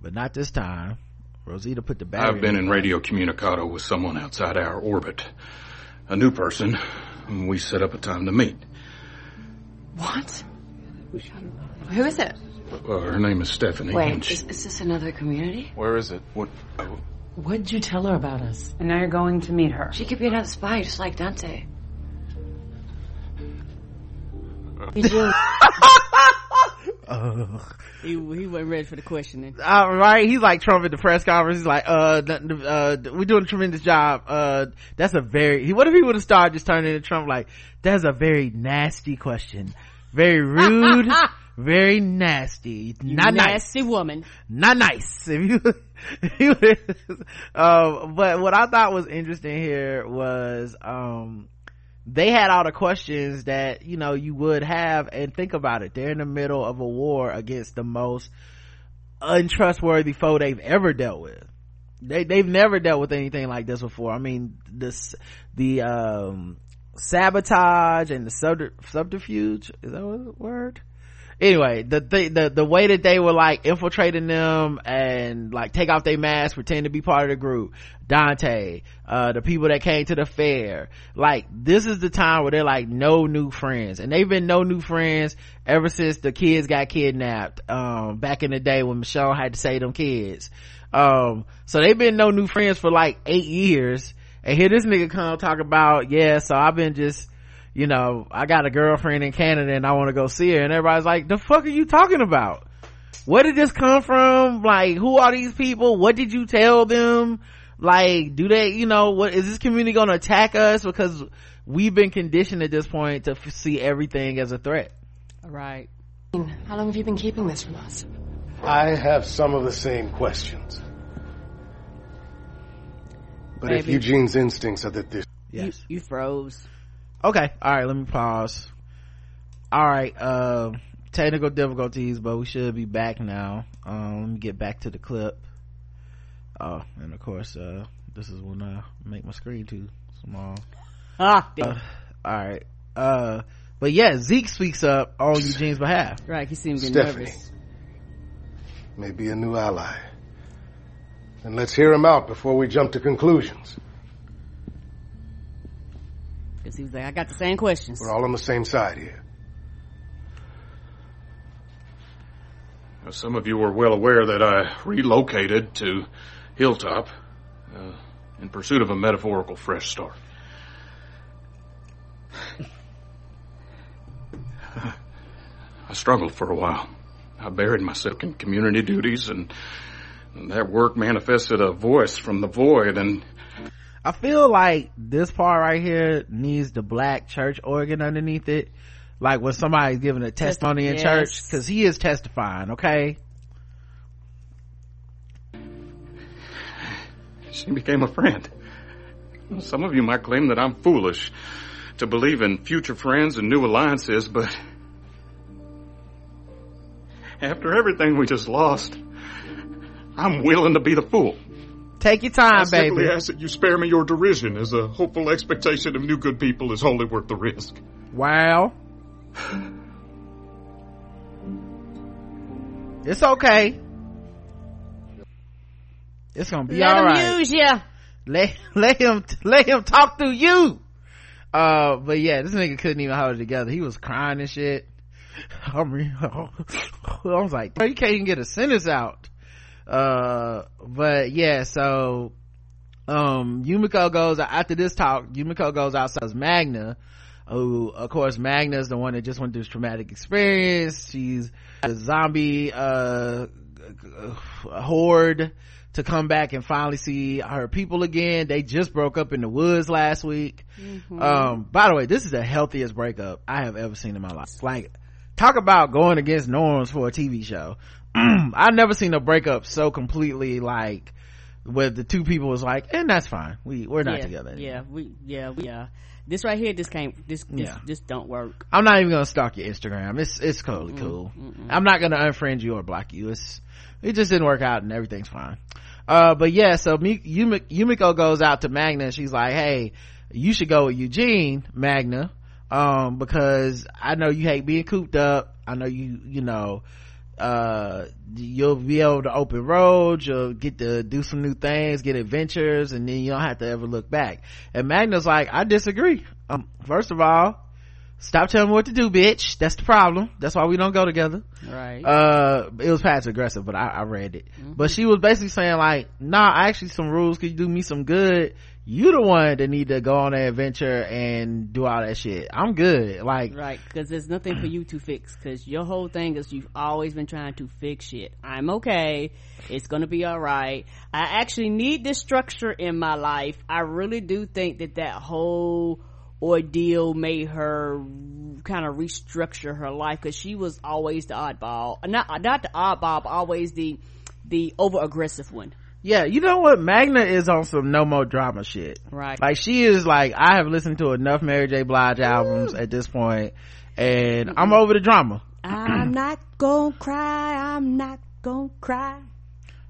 B: But not this time. Rosita put the battery.
D: I've been in radio communicado with someone outside our orbit. A new person. We set up a time to meet.
E: What? Who is it?
D: Well, her name is Stephanie.
E: Wait,
D: she-
E: is, is this another community?
D: where is it? What? oh,
E: What'd you tell her about us?
M: And now you're going to meet her.
E: She could be another spy, just like Dante.
B: Ugh.
C: He, he wasn't ready for the questioning.
B: All right, he's like trump at the press conference. He's like uh, uh we're doing a tremendous job. Uh that's a very he what if he would have started just turning into trump like that's a very nasty question. Very rude. Very nasty.
C: You
B: not nice.
C: nasty woman.
B: not nice. If you, if you uh, but what i thought was interesting here was um they had all the questions that you know you would have and think about it. They're in the middle of a war against the most untrustworthy foe they've ever dealt with. They they've never dealt with anything like this before. I mean this the um sabotage and the subter- subterfuge is that a word anyway the, the the way that they were like infiltrating them and like take off their masks pretend to be part of the group. Dante uh the people that came to the fair. Like this is the time where they're like no new friends. And they've been no new friends ever since the kids got kidnapped um back in the day when michonne had to save them kids. Um so they've been no new friends for like eight years. And here this nigga come talk about yeah so i've been just you know, I got a girlfriend in Canada and I want to go see her. And everybody's like, the fuck are you talking about? Where did this come from? Like, who are these people? What did you tell them? Like, do they, you know, what is this community going to attack us? Because we've been conditioned at this point to f- see everything as a threat.
C: Right.
E: How long have you been keeping this from us?
N: I have some of the same questions. But if Eugene's instincts are that this
B: Yes.
C: You, you froze.
B: Okay. All right. Let me pause. All right. Uh, technical difficulties, but we should be back now. Um, let me get back to the clip. Oh, and of course, uh, this is when I make my screen too small.
C: Ah,
B: Uh, all right. Uh, but yeah, Zeke speaks up on Eugene's behalf.
C: Right. He seems
N: Stephanie.
C: nervous.
N: may be a new ally. And let's hear him out before we jump to conclusions
C: because he was like, I got the same questions.
N: We're all on the same side here.
D: Now, some of you are well aware that I relocated to Hilltop uh, in pursuit of a metaphorical fresh start.
M: I struggled for a while. I buried myself in community duties, and, and that work manifested a voice from the void, and
B: I feel like this part right here needs the black church organ underneath it. Like when somebody's giving a testimony in
C: yes.
B: church, cause he is testifying, okay?
M: she became a friend. Some of you might claim that I'm foolish to believe in future friends and new alliances, but after everything we just lost, I'm willing to be the fool.
B: Take your time,
M: I simply
B: baby.
M: ask that you spare me your derision, as a hopeful expectation of new good people is wholly worth the risk.
B: Wow. It's okay. It's gonna be
C: Let him use ya.
B: Let let him let him talk through you. Uh, but yeah, this nigga couldn't even hold it together. He was crying and shit. I mean, I was like, you can't even get a sentence out. Uh, but yeah, so, um, Yumiko goes, after this talk, Yumiko goes outside Magna, who, of course, Magna is the one that just went through this traumatic experience. She's a zombie, uh, horde to come back and finally see her people again. They just broke up in the woods last week.
C: Mhm.
B: Um, by the way, this is the healthiest breakup I have ever seen in my life. Like, talk about going against norms for a TV show. I've never seen a breakup so completely like, where the two people was like, and that's fine. We, we're not
C: yeah,
B: together. anymore."
C: Yeah, we, yeah, we, yeah. This right here, this can't, this, this,
B: Yeah.
C: this don't work.
B: I'm not even gonna stalk your Instagram. It's, it's totally cool. I'm not gonna unfriend you or block you. It's, it just didn't work out and everything's fine. Uh, but yeah, so Yumi- Yumiko goes out to Magna and she's like, hey, you should go with Eugene, Magna, um, because I know you hate being cooped up. I know you, you know, uh, you'll be able to open roads, you'll get to do some new things, get adventures, and then you don't have to ever look back. And Magna's like, I disagree. Um, first of all, stop telling me what to do, bitch. That's the problem. That's why we don't go together.
C: Right.
B: Uh, it was passive aggressive, but I, I read it. But she was basically saying like, nah, actually some rules could do me some good. You the one that need to go on an adventure and do all that shit. I'm good. Like,
C: Right, because there's nothing for you to fix. Because your whole thing is you've always been trying to fix shit. I'm okay. It's gonna be all right. I actually need this structure in my life. I really do think that that whole ordeal made her kind of restructure her life because she was always the oddball. Not not the oddball, but always the the over aggressive one.
B: Yeah, you know what? Magna is on some no more drama shit.
C: Right.
B: Like she is like, I have listened to enough Mary J. Blige albums at this point, and I'm over the drama.
C: I'm not gonna cry. I'm not gonna cry.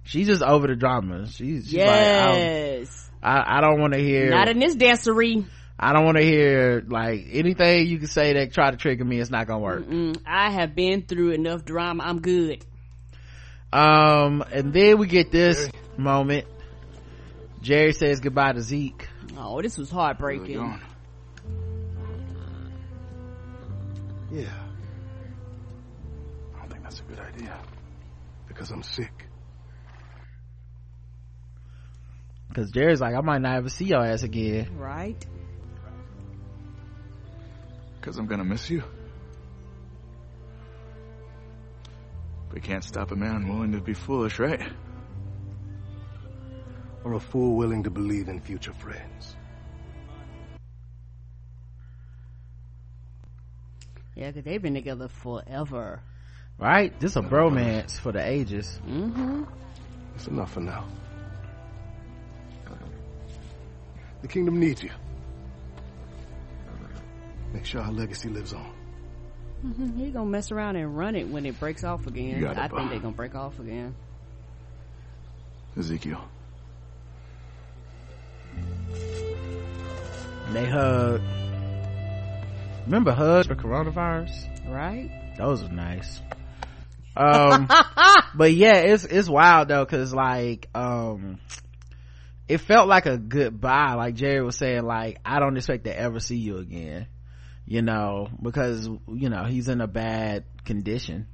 B: She's just over the drama. She's, she's like, I don't-
C: yes.
B: I, I don't want to hear.
C: Not in this dancery.
B: I don't want to hear like anything you can say that try to trigger me. It's not gonna work.
C: Mm, I have been through enough drama. I'm good.
B: Um, and then we get this moment. Jerry says goodbye to Zeke.
C: Oh, this was heartbreaking.
N: Yeah. I don't think that's a good idea. Because I'm sick.
B: Cause Jerry's like, I might not ever see your ass again.
C: Right.
O: Because I'm gonna miss you. We can't stop a man willing to be foolish, right?
N: Or a fool willing to believe in future friends.
C: Yeah, because they've been together forever.
B: Right? This is a bromance for the ages.
C: Mm-hmm.
N: It's enough for now. The kingdom needs you. Make sure our legacy lives on.
C: Mm-hmm. He gonna mess around and run it when it breaks off again.
O: It,
C: I think they're gonna break off again.
O: Ezekiel.
B: They hug. Remember hugs for coronavirus?
C: Right?
B: Those are nice. Um, but yeah, it's, it's wild though, cause like, um, it felt like a goodbye. Like Jerry was saying, like, I don't expect to ever see you again. You know, because, you know, he's in a bad condition.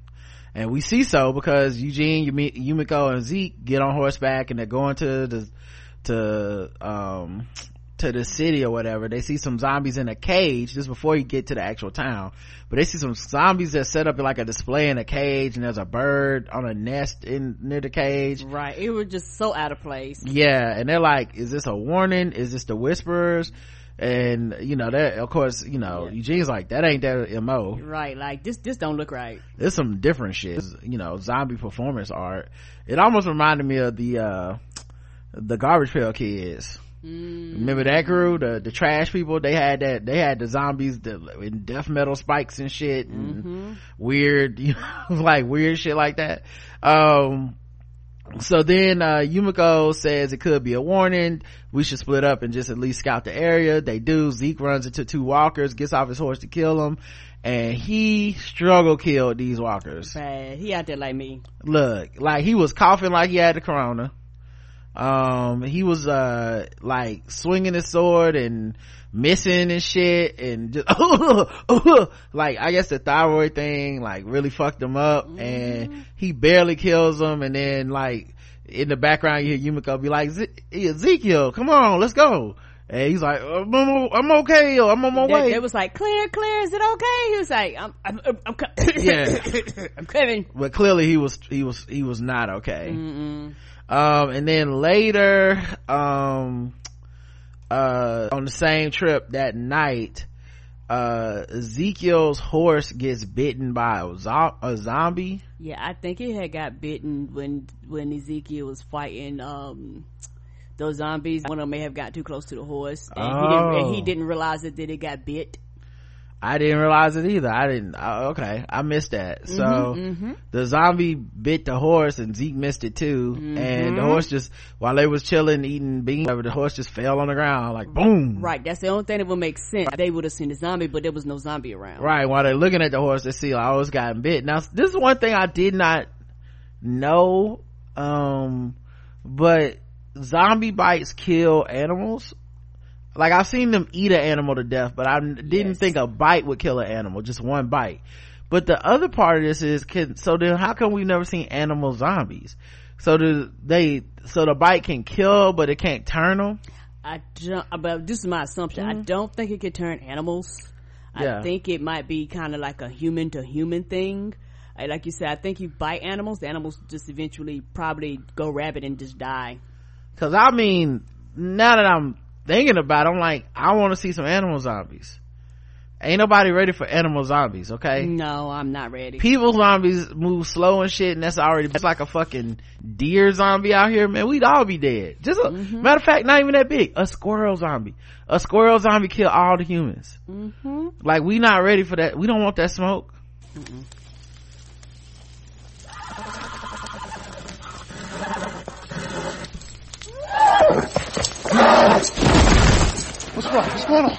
B: And we see so because Eugene, Yumi- Yumiko, and Zeke get on horseback and they're going to the, to, um, to the city or whatever they see some zombies in a cage just before you get to the actual town but they see some zombies that set up like a display in a cage and there's a bird on a nest in near the cage.
C: Right it was just so out of place.
B: Yeah and they're like is this a warning? Is this the whisperers? And you know that of course you know yeah. eugene's like that ain't that mo
C: right like this this don't look right.
B: There's some different shit. You know zombie performance art. It almost reminded me of the uh the garbage pail kids mm. remember that crew the the trash people? They had that they had the zombies the, in death metal spikes and shit and mm-hmm. weird you know like weird shit like that. Um so then uh yumiko says it could be a warning. We should split up and just at least scout the area. They do. Zeke runs into two walkers gets off his horse to kill them and he struggle killed these walkers.
C: Bad. He out there like me.
B: Look like he was coughing like he had the corona um he was uh like swinging his sword and missing and shit and just like i guess the thyroid thing like really fucked him up mm-hmm. and he barely kills him and then like in the background you hear yumiko be like ezekiel come on let's go. And he's like i'm, I'm okay i'm on my way.
C: it was like clear clear is it okay? He was like i'm i'm, I'm, I'm yeah. I'm coming.
B: But clearly he was he was he was not okay. Mm-mm. Um and then later um uh on the same trip that night uh ezekiel's horse gets bitten by a, zo- a, zombie
C: yeah i think it had got bitten when when ezekiel was fighting um those zombies one of them may have got too close to the horse and, oh. he, didn't, and he oh. didn't realize it that it got bit
B: I didn't realize it either. I didn't. Uh, okay, I missed that. Mm-hmm, so mm-hmm. the zombie bit the horse, and Zeke missed it too. Mm-hmm. And the horse just, while they was chilling eating beans, the horse just fell on the ground like boom.
C: Right. That's the only thing that would make sense. They would have seen the zombie, but there was no zombie around.
B: Right. While they're looking at the horse, they see like, oh, it's gotten bit. Now this is one thing I did not know. Um, but zombie bites kill animals like I've seen them eat an animal to death, but I didn't yes. think a bite would kill an animal, just one bite. But the other part of this is, can, so then how come we've never seen animal zombies? So do they, so the bite can kill, but it can't turn them?
C: I don't, but this is my assumption. Mm-hmm. I don't think it could turn animals. Yeah. I think it might be kind of like a human to human thing. Like you said, I think you bite animals, the animals just eventually probably go rabid and just die.
B: Cause I mean, now that I'm thinking about it, I'm like, I want to see some animal zombies. Ain't nobody ready for animal zombies, okay?
C: No, I'm not ready.
B: People zombies move slow and shit, and that's already, it's like a fucking deer zombie out here, man. We'd all be dead. Just a, mm-hmm. matter of fact, not even that big. A squirrel zombie. A squirrel zombie kill all the humans. Mm-hmm. Like, we not ready for that. We don't want that smoke. Mm-mm.
N: What's wrong? What's going on?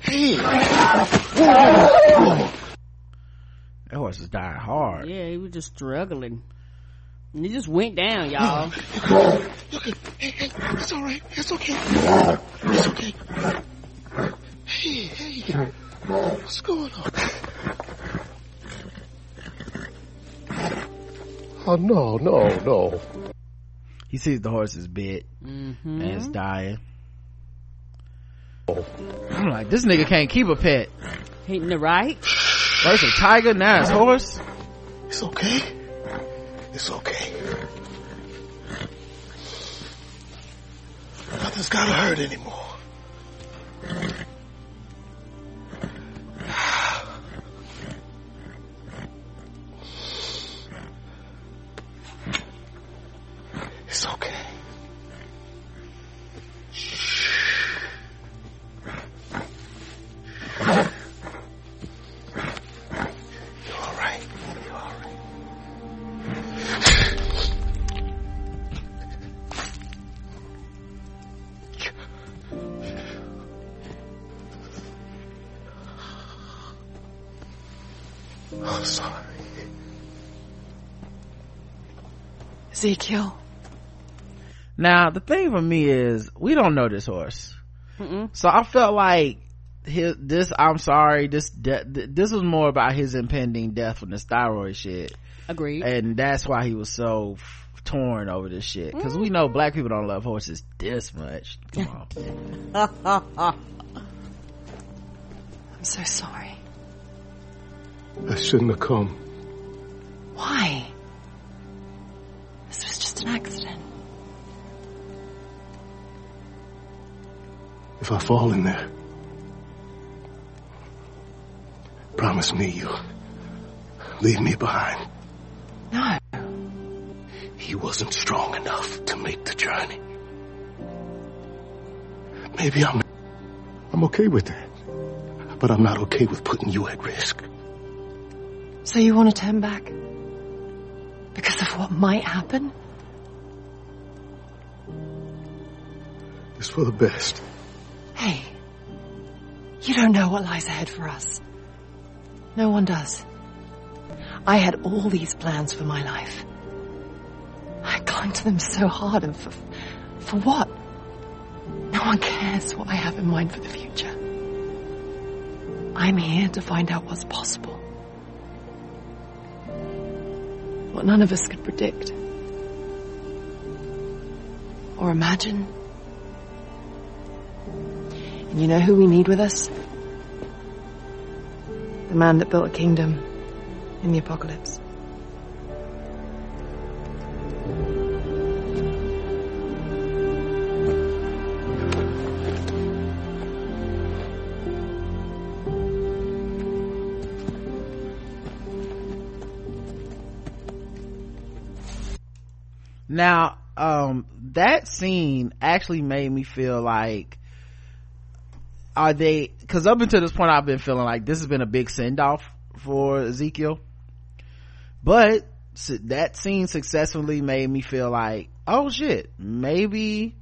N: Hey.
B: That horse is dying hard.
C: Yeah, he was just struggling. And he just went down, y'all.
N: Okay, hey, hey, it's all right. It's okay. It's okay. Hey, hey, what's going on? Oh no, no, no.
B: He sees the horse is bit mm-hmm. and it's dying. I'm like, this nigga can't keep a pet.
C: Hitting the right.
B: First a tiger, now it's horse.
N: It's okay. It's okay. Nothing's gotta hurt anymore. It's okay.
F: Ezekiel.
B: Now, the thing for me is, we don't know this horse. Mm-mm. So I felt like his, this, I'm sorry, this, de- this was more about his impending death from this thyroid shit.
C: Agreed.
B: And that's why he was so torn over this shit because we know black people don't love horses this much come on
P: I'm so sorry.
N: I shouldn't have come.
P: Why? This was just an accident.
N: If I fall in there, promise me you'll leave me behind.
P: No.
N: He wasn't strong enough to make the journey. Maybe I'm I'm okay with that. But I'm not okay with putting you at risk.
P: So you want to turn back? Because of what might happen?
N: It's for the best.
P: Hey, you don't know what lies ahead for us. No one does. I had all these plans for my life. I clung to them so hard and for, for what? No one cares what I have in mind for the future. I'm here to find out what's possible. What none of us could predict. Or imagine. And you know who we need with us? The man that built a kingdom in the apocalypse.
B: Now um that scene actually made me feel like are they because up until this point i've been feeling like this has been a big send-off for ezekiel. But that scene successfully made me feel like oh shit maybe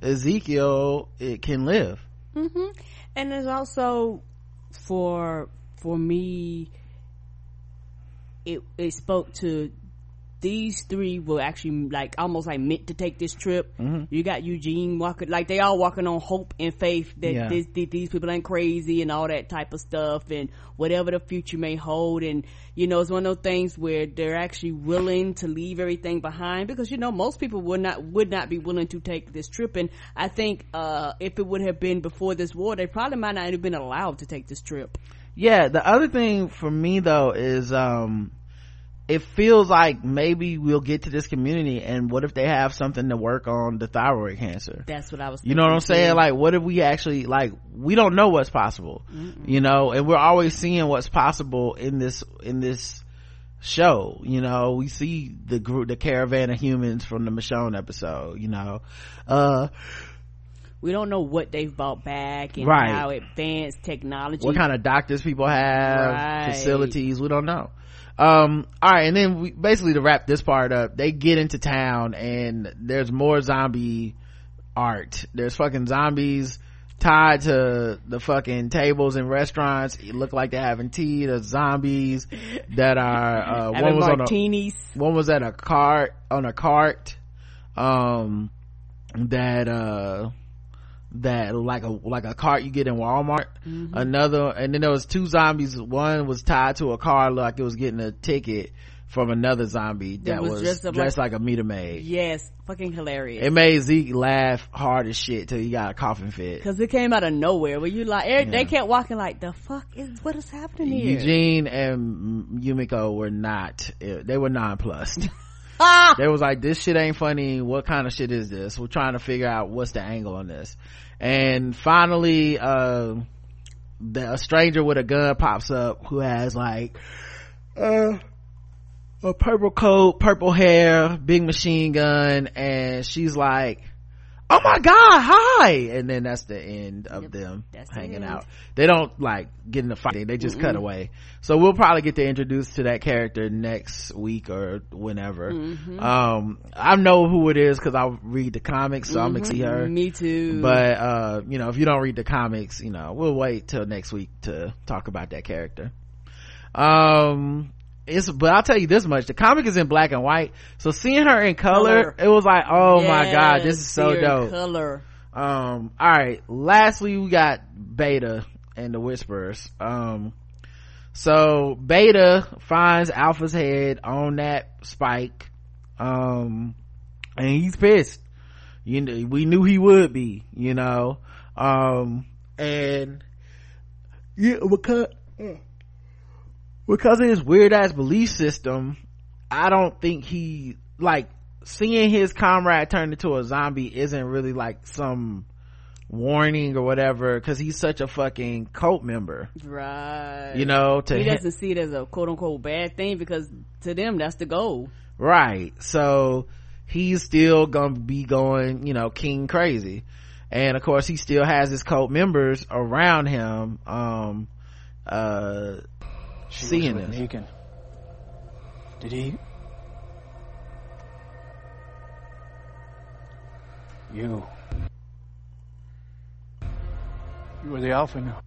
B: ezekiel it can live.
C: Hmm and there's also for for me it it spoke to these three were actually like almost like meant to take this trip.
B: Mhm.
C: You got Eugene walking like they all walking on hope and faith that
B: Yeah.
C: this, th- these people ain't crazy and all that type of stuff and whatever the future may hold. And you know, it's one of those things where they're actually willing to leave everything behind because you know most people would not would not be willing to take this trip. And I think uh if it would have been before this war, they probably might not have been allowed to take this trip.
B: yeah the other thing for me though is um it feels like maybe we'll get to this community and what if they have something to work on the thyroid cancer
C: That's what I was.
B: you know what i'm saying
C: too.
B: like what if we actually like we don't know what's possible you know and we're always seeing what's possible in this in this show you know we see the group the caravan of humans from the michonne episode you know uh
C: we don't know what they've brought back and
B: Right.
C: how advanced technology.
B: what kind of doctors people have
C: Right.
B: facilities we don't know um all right and then we basically to wrap this part up they get into town and there's more zombie art. There's fucking zombies tied to the fucking tables in restaurants. It look like they're having tea. There's zombies that are uh one was
C: martinis.
B: on a one was at a cart on a cart um that uh that like a like a cart you get in Walmart.
C: Mhm.
B: Another and then there was two zombies. One was tied to a car like it was getting a ticket from another zombie that,
C: was
B: was,
C: dressed
B: dressed,
C: up
B: like, a meter maid.
C: Yes, fucking hilarious.
B: It made Zeke laugh hard as shit till he got a coughing fit.
C: Cause it came out of nowhere where you like, Eric,
B: Yeah.
C: they kept walking like, the fuck is, what is happening here?
B: Eugene and Yumiko were not. They were nonplussed. They was like, this shit ain't funny. What kind of shit is this? We're trying to figure out what's the angle on this. And finally, uh, the, a stranger with a gun pops up who has like, uh, a purple coat, purple hair, big machine gun, and she's like, oh my god, hi! And then that's the end of them hanging
C: end.
B: out. They don't like get in a fight, they just cut
C: Mm-mm.
B: away. So we'll probably get to introduce to that character next week or whenever.
C: Mhm.
B: Um, I know who it is cause I'll read the comics, so I'm gonna see her.
C: Me too.
B: But, uh, you know, if you don't read the comics, you know, we'll wait till next week to talk about that character. Um, it's, but I'll tell you this much, the comic is in black and white, so seeing her in color,
C: Color.
B: it was like, oh my god, this is so dope.
C: Color.
B: Um, alright, lastly we got Beta and the Whisperers. Um, so Beta finds Alpha's head on that spike, um and he's pissed you know we knew he would be you know um and yeah because because of his weird ass belief system i don't think he like seeing his comrade turn into a zombie isn't really like some warning or whatever because he's such a fucking cult member.
C: Right.
B: You know to
C: he doesn't see it as a quote-unquote bad thing because to them that's the goal.
B: Right. So he's still gonna be going you know king crazy. And of course he still has his cult members around him. Um uh
Q: She
B: seeing
Q: was with
B: this
Q: Negan. Did he? You. You were the alpha now.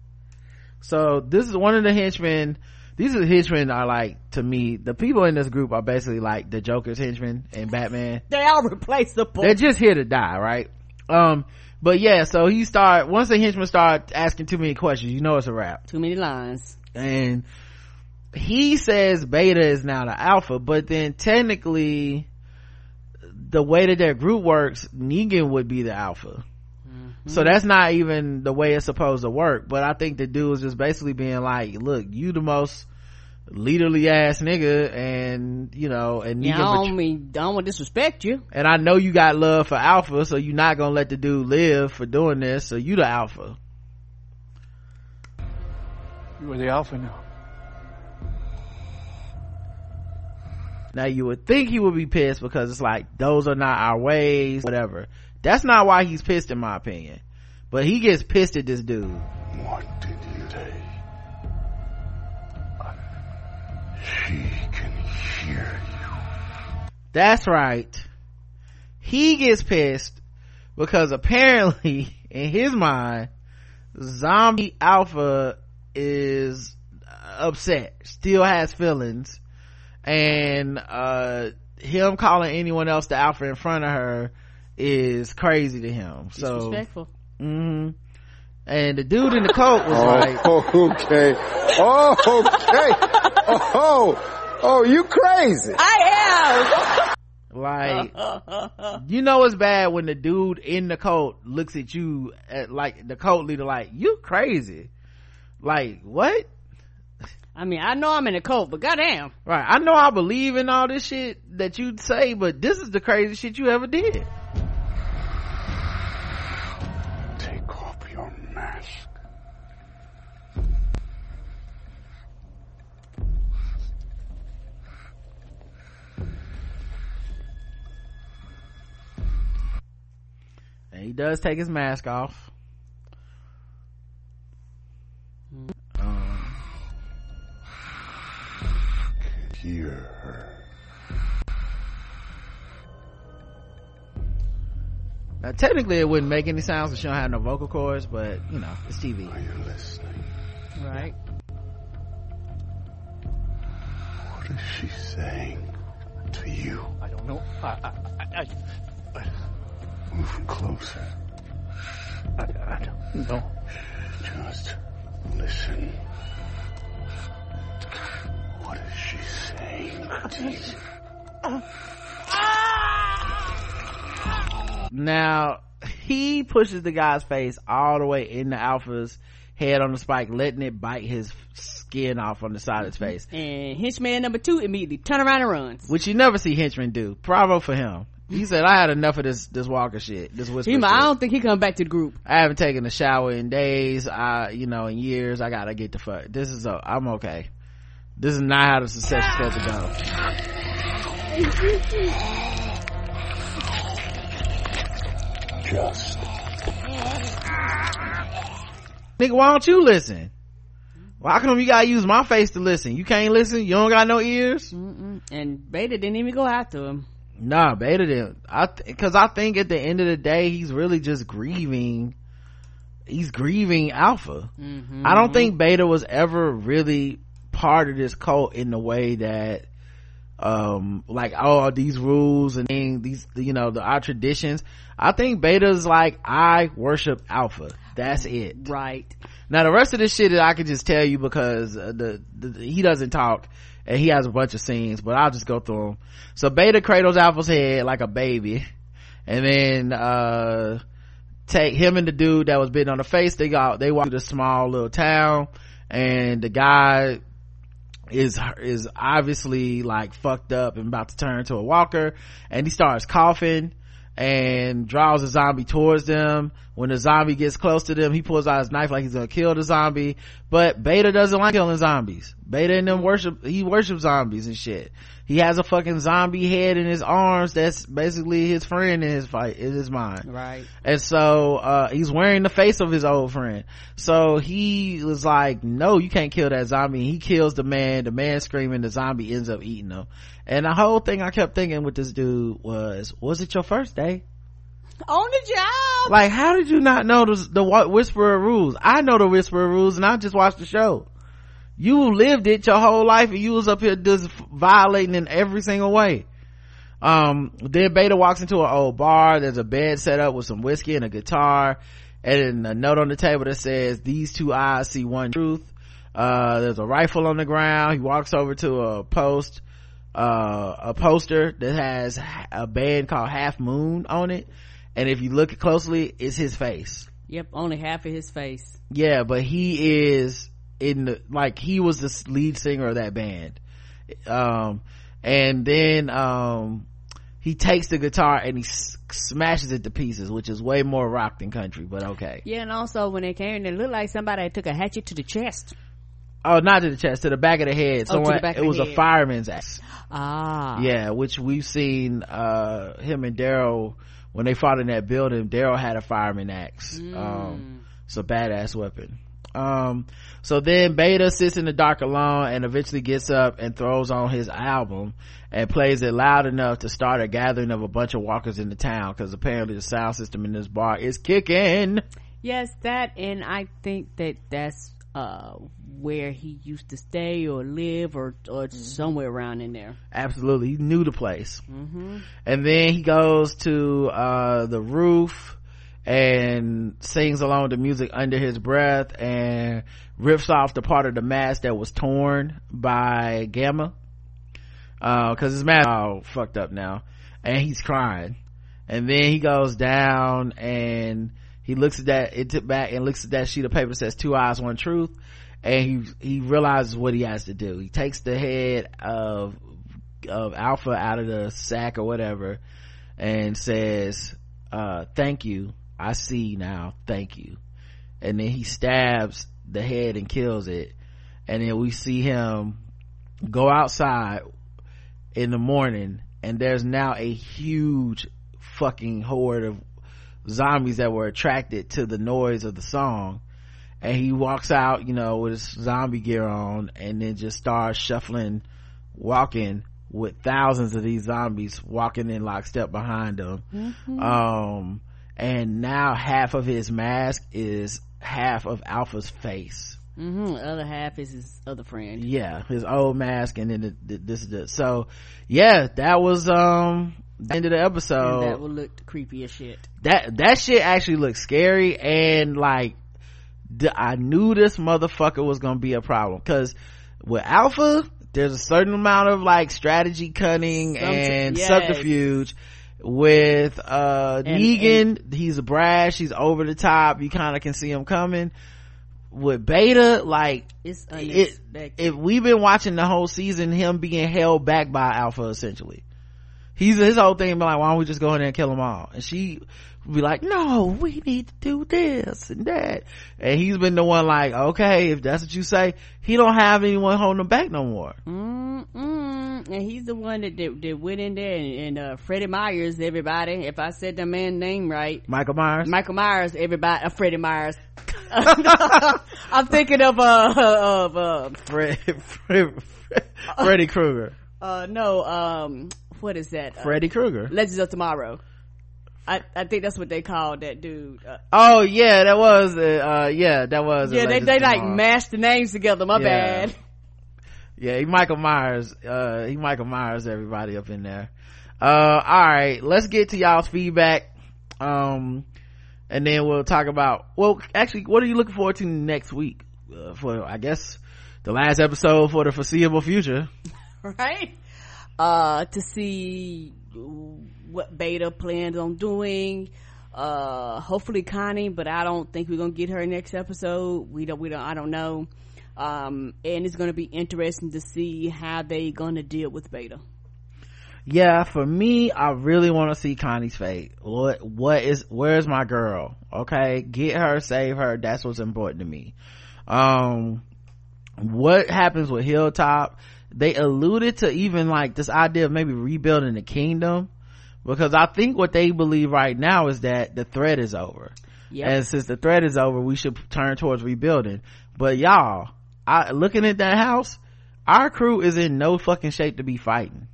B: so this is one of the henchmen these are the henchmen are like to me the people in this group are basically like the joker's henchmen and batman
C: they are replaceable
B: they're just here to die right um but yeah so he start once the henchmen start asking too many questions you know it's a wrap
C: too many lines
B: and he says beta is now the alpha but then technically the way that their group works negan would be the alpha mm-hmm. so that's not even the way it's supposed to work but i think the dude is just basically being like look you the most leaderly ass nigga and you know and
C: yeah, I
B: Negan
C: don't mean I don't want to disrespect you.
B: and I know you got love for Alpha, so you're not gonna let the dude live for doing this. So you the Alpha.
Q: You were the alpha now.
B: Now you would think he would be pissed because it's like those are not our ways, whatever. That's not why he's pissed, in my opinion. But he gets pissed at this dude.
H: What did you say? She can hear you.
B: That's right. He gets pissed because apparently, in his mind, zombie alpha is upset, still has feelings, and uh him calling anyone else the alpha in front of her is crazy to him. So,
C: Disrespectful.
B: hmm and the dude in the coat was like,
R: oh,
B: like,
R: okay. Oh, okay. Oh, oh, you crazy.
C: I am.
B: Like, you know it's bad when the dude in the coat looks at you at like the coat leader like, you crazy. Like, what?
C: I mean, I know I'm in a cult, but goddamn.
B: Right. I know I believe in all this shit that you say, but this is the craziest shit you ever did.
H: Take off your mask.
B: And he does take his mask off. Um,
H: Hear her.
B: now technically it wouldn't make any sounds because she don't have no vocal cords, but you know, it's TV.
H: Are you listening?
C: Right.
H: What is she saying to you?
Q: I don't know. I, I, I, I,
H: Move closer.
Q: I, I don't know.
H: Just listen. What is she saying to?
B: Now, he pushes the guy's face all the way in the alpha's head on the spike, letting it bite his skin off on the side of his face.
C: And henchman number two immediately turn around and runs.
B: Which you never see henchmen do. Bravo for him. He said, I had enough of this, this Walker shit, this whisper
C: He,
B: shit.
C: I don't think he come back to the group.
B: I haven't taken a shower in days, I, you know, in years. I gotta get the fuck. This is, a, I'm okay. This is not how the succession supposed to go.
H: Just
B: Nigga, why don't you listen? Why come you gotta use my face to listen? You can't listen? You don't got no ears?
C: Mm-mm. And Beta didn't even go after him.
B: Nah, Beta didn't. I, th- cause I think at the end of the day, he's really just grieving. He's grieving Alpha.
C: Mm-hmm.
B: I don't think Beta was ever really part of this cult in the way that, um, like, oh, these rules and these, you know, the, our traditions. I think Beta's like, I worship Alpha. That's it.
C: Right.
B: Now the rest of this shit I could just tell you because uh, the, the he doesn't talk and he has a bunch of scenes but i'll just go through them so beta cradles alpha's head like a baby and then uh take him and the dude that was bitten on the face they got they walk to the small little town and the guy is is obviously like fucked up and about to turn into a walker. And he starts coughing and draws a zombie towards them. When the zombie gets close to them he pulls out his knife like he's gonna kill the zombie. But beta doesn't like killing zombies. Beta and them worship he worships zombies and shit he has a fucking zombie head in his arms that's basically his friend in his fight in his mind.
C: Right.
B: And so uh, he's wearing the face of his old friend. So he was like no you can't kill that zombie. He kills the man. The man screaming the zombie ends up eating him. And the whole thing i kept thinking with this dude was was it your first day
C: on the job.
B: Like how did you not know the, the whisperer rules? I know the whisperer rules and i just watched the show you lived it your whole life and you was up here just violating in every single way. Um then beta walks into an old bar. There's a bed set up with some whiskey and a guitar and a note on the table that says these two eyes see one truth. Uh there's a rifle on the ground. He walks over to a post uh a poster that has a band called half moon on it. And if you look closely it's his face.
C: Yep only half of his face.
B: Yeah but he is in the like he was the lead singer of that band. Um and then um he takes the guitar and he s- smashes it to pieces which is way more rock than country but okay.
C: Yeah and also when they came it looked like somebody took a hatchet to the chest.
B: Oh not to the chest to the back of the head.
C: Oh,
B: someone
C: back
B: it was
C: a
B: fireman's axe.
C: Ah.
B: Yeah which we've seen uh him and daryl when they fought in that building daryl had a fireman axe.
C: Mm.
B: um it's a badass weapon um so then beta sits in the dark alone and eventually gets up and throws on his album and plays it loud enough to start a gathering of a bunch of walkers in the town because apparently the sound system in this bar is kicking.
C: Yes that and i think that that's uh where he used to stay or live or or mm-hmm. somewhere around in there.
B: Absolutely. He knew the place.
C: Mm-hmm.
B: and then he goes to uh the roof and sings along to music under his breath and rips off the part of the mask that was torn by gamma. Uh because his mask all fucked up now and he's crying. And then he goes down and he looks at that it took back and looks at that sheet of paper that says two eyes one truth. And he he realizes what he has to do. He takes the head of of alpha out of the sack or whatever and says uh thank you I see now. Thank you. And then he stabs the head and kills it. And then we see him go outside in the morning and there's now a huge fucking horde of zombies that were attracted to the noise of the song. And he walks out, you know, with his zombie gear on and then just starts shuffling, walking with thousands of these zombies walking in lockstep behind him.
C: Mm-hmm.
B: Um, and now half of his mask is half of alpha's face.
C: Mm-hmm. the other half is his other friend.
B: Yeah his old mask and then the, the, this is the so yeah that was um the end of the episode.
C: And that would look creepy as shit.
B: That that shit actually looked scary and like i knew this motherfucker was gonna be a problem. Because with alpha there's a certain amount of like strategy cunning Some, and subterfuge with uh and, negan. And, he's brash. He's over the top. You kind of can see him coming. With beta like
C: it's
B: it, if we've been watching the whole season him being held back by alpha essentially he's his whole thing be like why don't we just go in there and kill them all? And she be like no we need to do this and that. And he's been the one like okay if that's what you say he don't have anyone holding him back no more.
C: Mm-mm. and he's the one that, that, that went in there and, and uh, freddie myers everybody if i said the man's name right.
B: Michael myers?
C: Michael myers everybody uh, freddie myers. I'm thinking of uh of uh
B: Fred, Fred, Fred, freddy krueger.
C: uh no um what is that?
B: Freddy Krueger.
C: Legends of Tomorrow. I, I think that's what they called that dude. Uh,
B: oh yeah, that was uh, yeah, that was.
C: Yeah, they they like mashed the names together. My
B: yeah.
C: bad.
B: Yeah, he Michael Myers. Uh, he Michael Myers. Everybody up in there. Uh, all right, let's get to y'all's feedback. Um, and then we'll talk about. Well, actually, what are you looking forward to next week? Uh, for I guess the last episode for the foreseeable future.
C: right? Uh, to see what Beta plans on doing. Uh, hopefully Connie, but I don't think we're gonna get her next episode. We don't, we don't, I don't know. Um, and it's gonna be interesting to see how they gonna deal with Beta.
B: Yeah, for me, I really want to see Connie's fate. What, what is, where's my girl? Okay, get her, save her. That's what's important to me. Um, what happens with Hilltop? They alluded to even like this idea of maybe rebuilding the kingdom because I think what they believe right now is that the threat is over. Yep. And since the threat is over, we should turn towards rebuilding. But y'all, I, looking at that house, our crew is in no fucking shape to be fighting.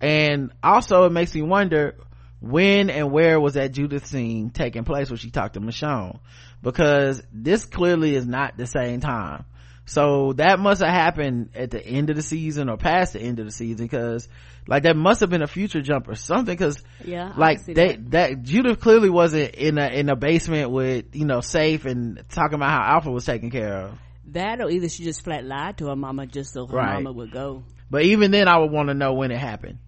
B: And also it makes me wonder when and where was that Judith scene taking place when she talked to Michonne? Because this clearly is not the same time. So that must have happened at the end of the season or past the end of the season because like that must have been a future jump or something because
C: yeah,
B: like they, that. that Judith clearly wasn't in a in a basement with you know safe and talking about how Alpha was taken care of.
C: That or either she just flat lied to her mama just so her right. mama would go.
B: But even then, I would want to know when it happened.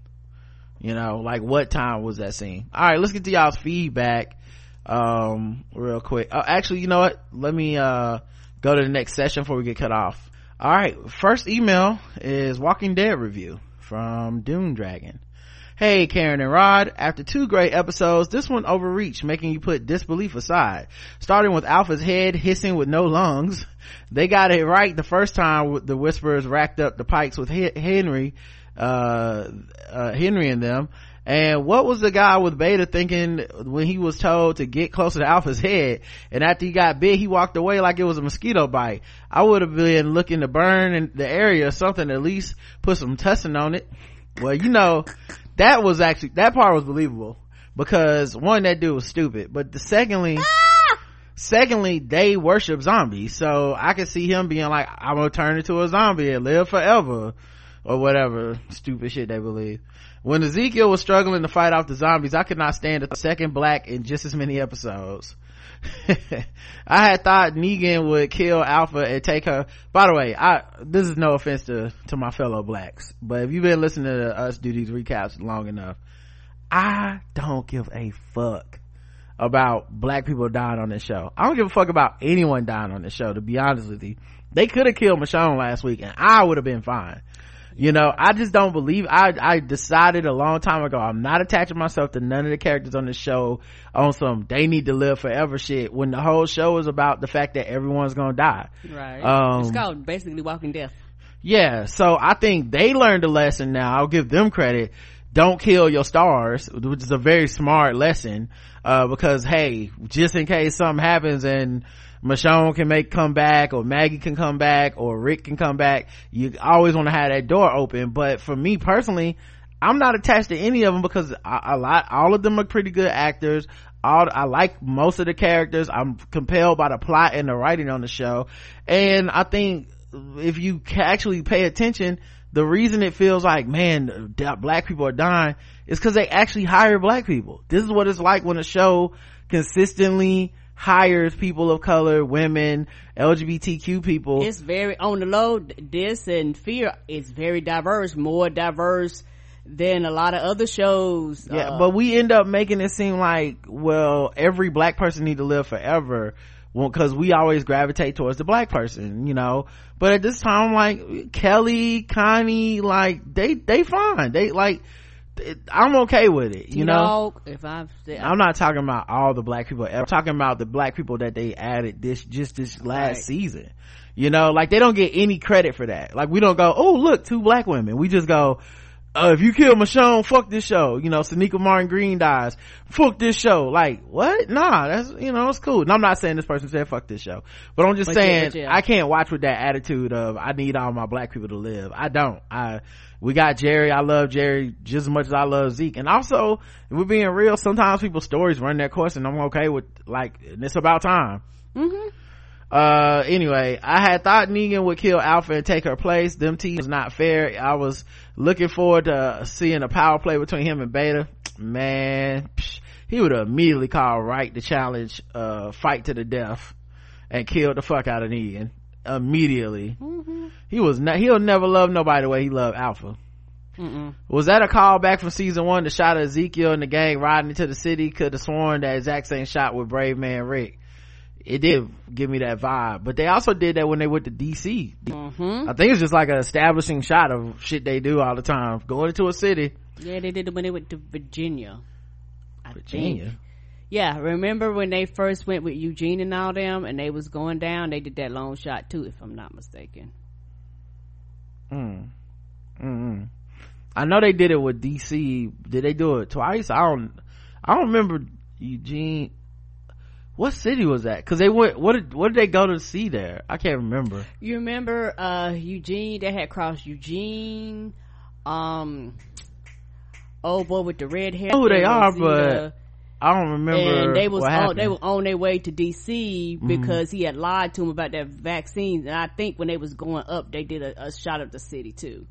B: You know, like what time was that scene? All right, let's get to y'all's feedback um real quick. Oh, actually, you know what? Let me uh go to the next session before we get cut off. All right, first email is Walking Dead review from Doom Dragon. Hey, Karen and Rod, after two great episodes, this one overreached, making you put disbelief aside. Starting with Alpha's head hissing with no lungs. They got it right the first time the Whisperers racked up the pikes with Henry, uh, uh, Henry and them. And what was the guy with Beta thinking when he was told to get closer to Alpha's head? And after he got bit, he walked away like it was a mosquito bite. I would have been looking to burn in the area or something, at least put some tussin on it. Well, you know, that was actually, that part was believable because one, that dude was stupid, but the secondly, ah! secondly, they worship zombies. So I could see him being like, I'm gonna turn into a zombie and live forever or whatever stupid shit they believe. When Ezekiel was struggling to fight off the zombies, I could not stand a second black in just as many episodes. I had thought Negan would kill Alpha and take her. By the way, I this is no offense to to my fellow blacks, but if you've been listening to us do these recaps long enough, I don't give a fuck about black people dying on this show. I don't give a fuck about anyone dying on this show. To be honest with you, they could have killed Michonne last week, and I would have been fine you know i just don't believe i i decided a long time ago i'm not attaching myself to none of the characters on the show on some they need to live forever shit when the whole show is about the fact that everyone's gonna die.
C: Right. Um, it's called basically walking death.
B: Yeah so i think they learned a lesson now i'll give them credit. Don't kill your stars which is a very smart lesson uh, because hey just in case something happens and Michonne can make come back or Maggie can come back or Rick can come back. You always want to have that door open. But for me personally, I'm not attached to any of them because a lot, all of them are pretty good actors. All, I like most of the characters. I'm compelled by the plot and the writing on the show. And I think if you actually pay attention, the reason it feels like, man, black people are dying is because they actually hire black people. This is what it's like when a show consistently hires people of color, women, LGBTQ people.
C: It's very on the low. This and Fear is very diverse, more diverse than a lot of other shows.
B: Yeah, uh, but we end up making it seem like, well, every black person need to live forever. Well, cause we always gravitate towards the black person, you know. But at this time, like Kelly, Connie, like they they fine. They like I'm okay with it. You, know,
C: if I've,
B: I'm not talking about all the black people. I'm talking about the black people that they added this just this last right. season. You know, like they don't get any credit for that. Like we don't go, oh look, two black women. We just go, uh, if you kill Michonne, fuck this show. You know, Sonequa Martin Green dies. Fuck this show. Like, what? Nah, that's, you know, it's cool. And I'm not saying this person said fuck this show, but I'm just but saying, yeah, yeah. I can't watch with that attitude of, I need all my black people to live. I don't. I, we got Jerry. I love Jerry just as much as I love Zeke. And also, if we're being real, sometimes people's stories run their course and I'm okay with, like, it's about time.
C: Mm-hmm.
B: Uh, anyway, I had thought Negan would kill Alpha and take her place. Them teams was not fair. I was looking forward to seeing a power play between him and Beta. Man, psh, he would have immediately called right to challenge, uh, fight to the death and killed the fuck out of Negan immediately. He was not, he'll never love nobody the way he loved Alpha.
C: Mm-mm.
B: Was that a call back from season one? The shot of Ezekiel and the gang riding into the city could have sworn that exact same shot with Brave Man Rick. It did give me that vibe, but they also did that when they went to DC.
C: Mm-hmm.
B: I think it's just like an establishing shot of shit they do all the time. Going into a city.
C: Yeah, they did it when they went to Virginia. I
B: Virginia?
C: think. Yeah, remember when they first went with Eugene and all them, and they was going down. They did that long shot too, if I'm not mistaken.
B: Mm. Mm-mm. I know they did it with DC. Did they do it twice? I don't. I don't remember Eugene. What city was that? Because they went. What did What did they go to see there? I can't remember.
C: You remember uh Eugene? They had crossed Eugene. Um, oh boy with the red hair.
B: Who they are, but
C: either-
B: I don't remember.
C: and they was on, they were on their way to DC
B: Mhm.
C: because he had lied to him about that vaccine. And I think when they was going up, they did a, a shot of the city too.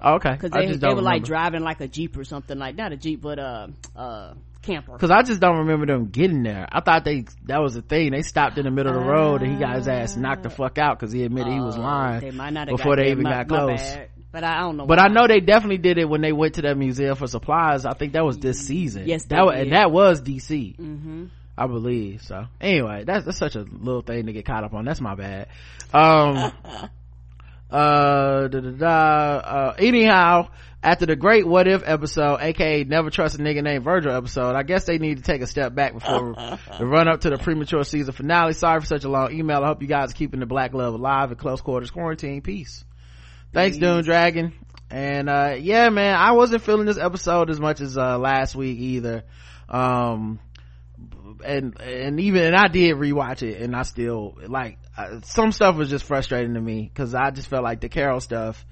B: Oh, okay.
C: Because they, they were like driving like a jeep or something like not a jeep, but a uh, camper.
B: Cause I just don't remember them getting there. I thought they, that was a thing. They stopped in the middle of the road and he got his ass knocked the fuck out cause he admitted he was
C: Oh,
B: lying
C: they might not have
B: before
C: got
B: they even
C: My-
B: got close.
C: bad. But I don't know.
B: But
C: why.
B: I know they definitely did it when they went to that museum for supplies. I think that was this season.
C: Yes,
B: that was, and that was DC.
C: Mhm.
B: I believe so. Anyway, that's that's such a little thing to get caught up on. That's my bad. Um, uh, da, da, da, uh, anyhow, after the great what if episode, aka never trust a nigga named Virgil episode, I guess they need to take a step back before the run up to the premature season finale. Sorry for such a long email. I hope you guys are keeping the black love alive in close quarters quarantine. Peace. Thanks, doom Dragon. And, uh, yeah, man, I wasn't feeling this episode as much as, uh, last week either. Um, and, and even, and I did rewatch it and I still, like, uh, some stuff was just frustrating to me cause I just felt like the Carol stuff,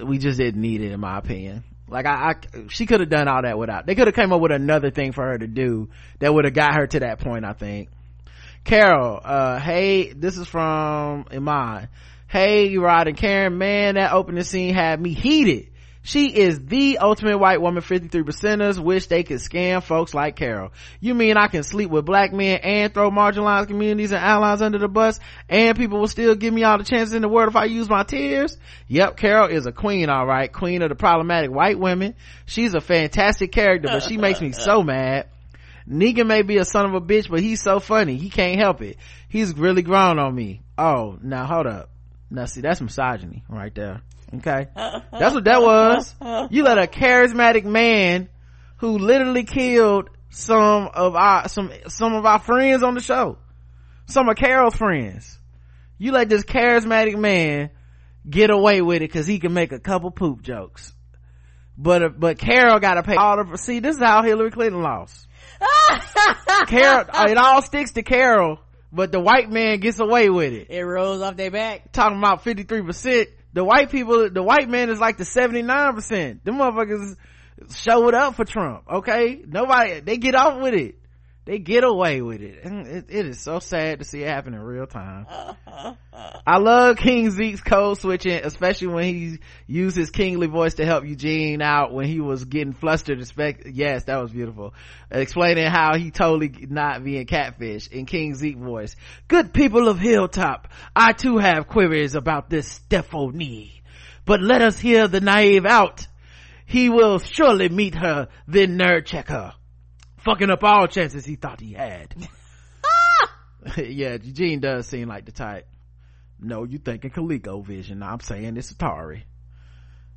B: we just didn't need it in my opinion. Like I, I she could have done all that without, they could have came up with another thing for her to do that would have got her to that point, I think. Carol, uh, hey, this is from Iman. Hey, Rod and Karen, man, that opening scene had me heated. She is the ultimate white woman 53 percenters wish they could scam folks like Carol. You mean I can sleep with black men and throw marginalized communities and allies under the bus and people will still give me all the chances in the world if I use my tears? Yep, Carol is a queen, alright. Queen of the problematic white women. She's a fantastic character, but she makes me so mad. Negan may be a son of a bitch, but he's so funny. He can't help it. He's really grown on me. Oh, now hold up. Now see, that's misogyny right there. Okay. That's what that was. You let a charismatic man who literally killed some of our, some, some of our friends on the show. Some of Carol's friends. You let this charismatic man get away with it cause he can make a couple poop jokes. But, uh, but Carol gotta pay all the, see, this is how Hillary Clinton lost. Carol, it all sticks to Carol, but the white man gets away with it.
C: It rolls off their back.
B: Talking about 53%. The white people, the white man is like the 79%. Them motherfuckers showed up for Trump, okay? Nobody, they get off with it. They get away with it. And it, it is so sad to see it happen in real time. I love King Zeke's code switching, especially when he used his kingly voice to help Eugene out when he was getting flustered. Expect, yes, that was beautiful. Explaining how he totally not being catfish in King Zeke voice. Good people of Hilltop, I too have queries about this Stephanie. But let us hear the naive out. He will surely meet her, then nerd check her. Fucking up all chances he thought he had. yeah, Eugene does seem like the type. No, you thinking Coleco vision. I'm saying it's Atari.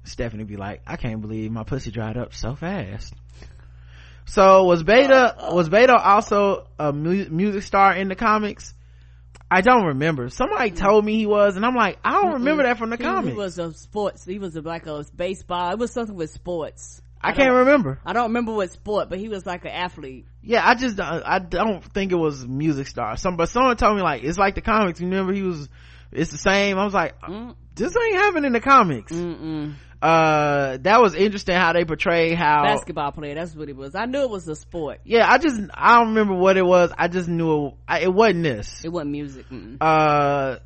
B: Stephanie be like, I can't believe my pussy dried up so fast. So was Beta, was Beta also a mu- music star in the comics? I don't remember. Somebody told me he was, and I'm like, I don't remember that from the
C: he,
B: comics.
C: He was a sports. He was a, like a baseball. It was something with sports.
B: I can't remember.
C: I don't remember what sport, but he was like an athlete.
B: Yeah, I just don't- I don't think it was music star. Some but someone told me like it's like the comics. You remember he was it's the same. I was like, this ain't happening in the comics. Uh, that was interesting how they portray how
C: Basketball player. That's what it was. I knew it was a sport.
B: Yeah, I just I don't remember what it was. I just knew it, I, it wasn't this.
C: It wasn't music. Mm-mm.
B: uh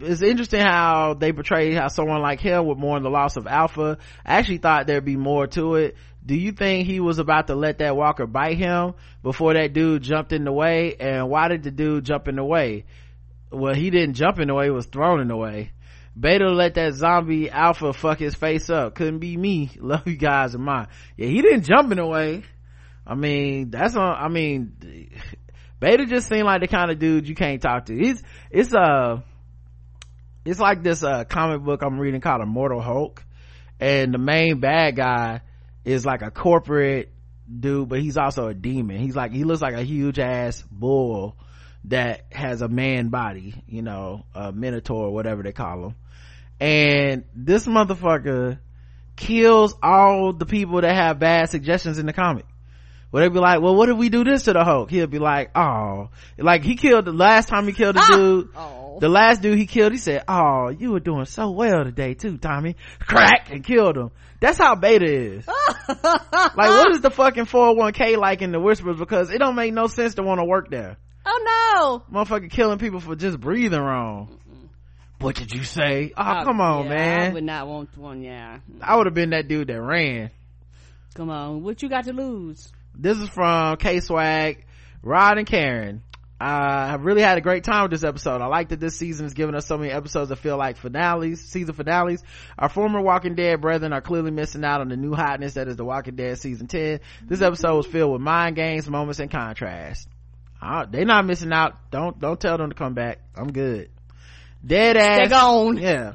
B: it's interesting how they portray how someone like him would mourn the loss of alpha. I actually thought there'd be more to it. Do you think he was about to let that walker bite him before that dude jumped in the way? And why did the dude jump in the way? Well he didn't jump in the way he was thrown in the way. Beta let that zombie alpha fuck his face up. Couldn't be me. Love you guys and mine. Yeah he didn't jump in the way. I mean that's on i mean beta just seemed like the kind of dude you can't talk to. He's it's uh it's like this uh comic book i'm reading called immortal hulk. And the main bad guy is like a corporate dude but he's also a demon. He's like he looks like a huge ass bull that has a man body you know a minotaur whatever they call him. And this motherfucker kills all the people that have bad suggestions in the comic. Where they'd be like, well, what if we do this to the Hulk? He'll be like, oh, like he killed the last time he killed a dude. The last dude he killed, he said, oh, you were doing so well today too, Tommy. Crack and killed him. That's how beta is. like, what is the fucking 401k like in the whispers? Because it don't make no sense to want to work there.
C: Oh no!
B: Motherfucker killing people for just breathing wrong. What did you say? Oh,
C: Oh,
B: come on,
C: yeah,
B: man.
C: I would not want one. Yeah.
B: I would have been that dude that ran.
C: Come on, what you got to lose?
B: This is from K Swag, Rod and Karen. Uh, I've really had a great time with this episode. I like that this season is giving us so many episodes that feel like finales, season finales. Our former Walking Dead brethren are clearly missing out on the new hotness that is The Walking Dead season 10. This episode was filled with mind games, moments, and contrast. Uh, they're not missing out. Don't, don't tell them to come back. I'm good. Dead ass.
C: Stay gone.
B: Yeah.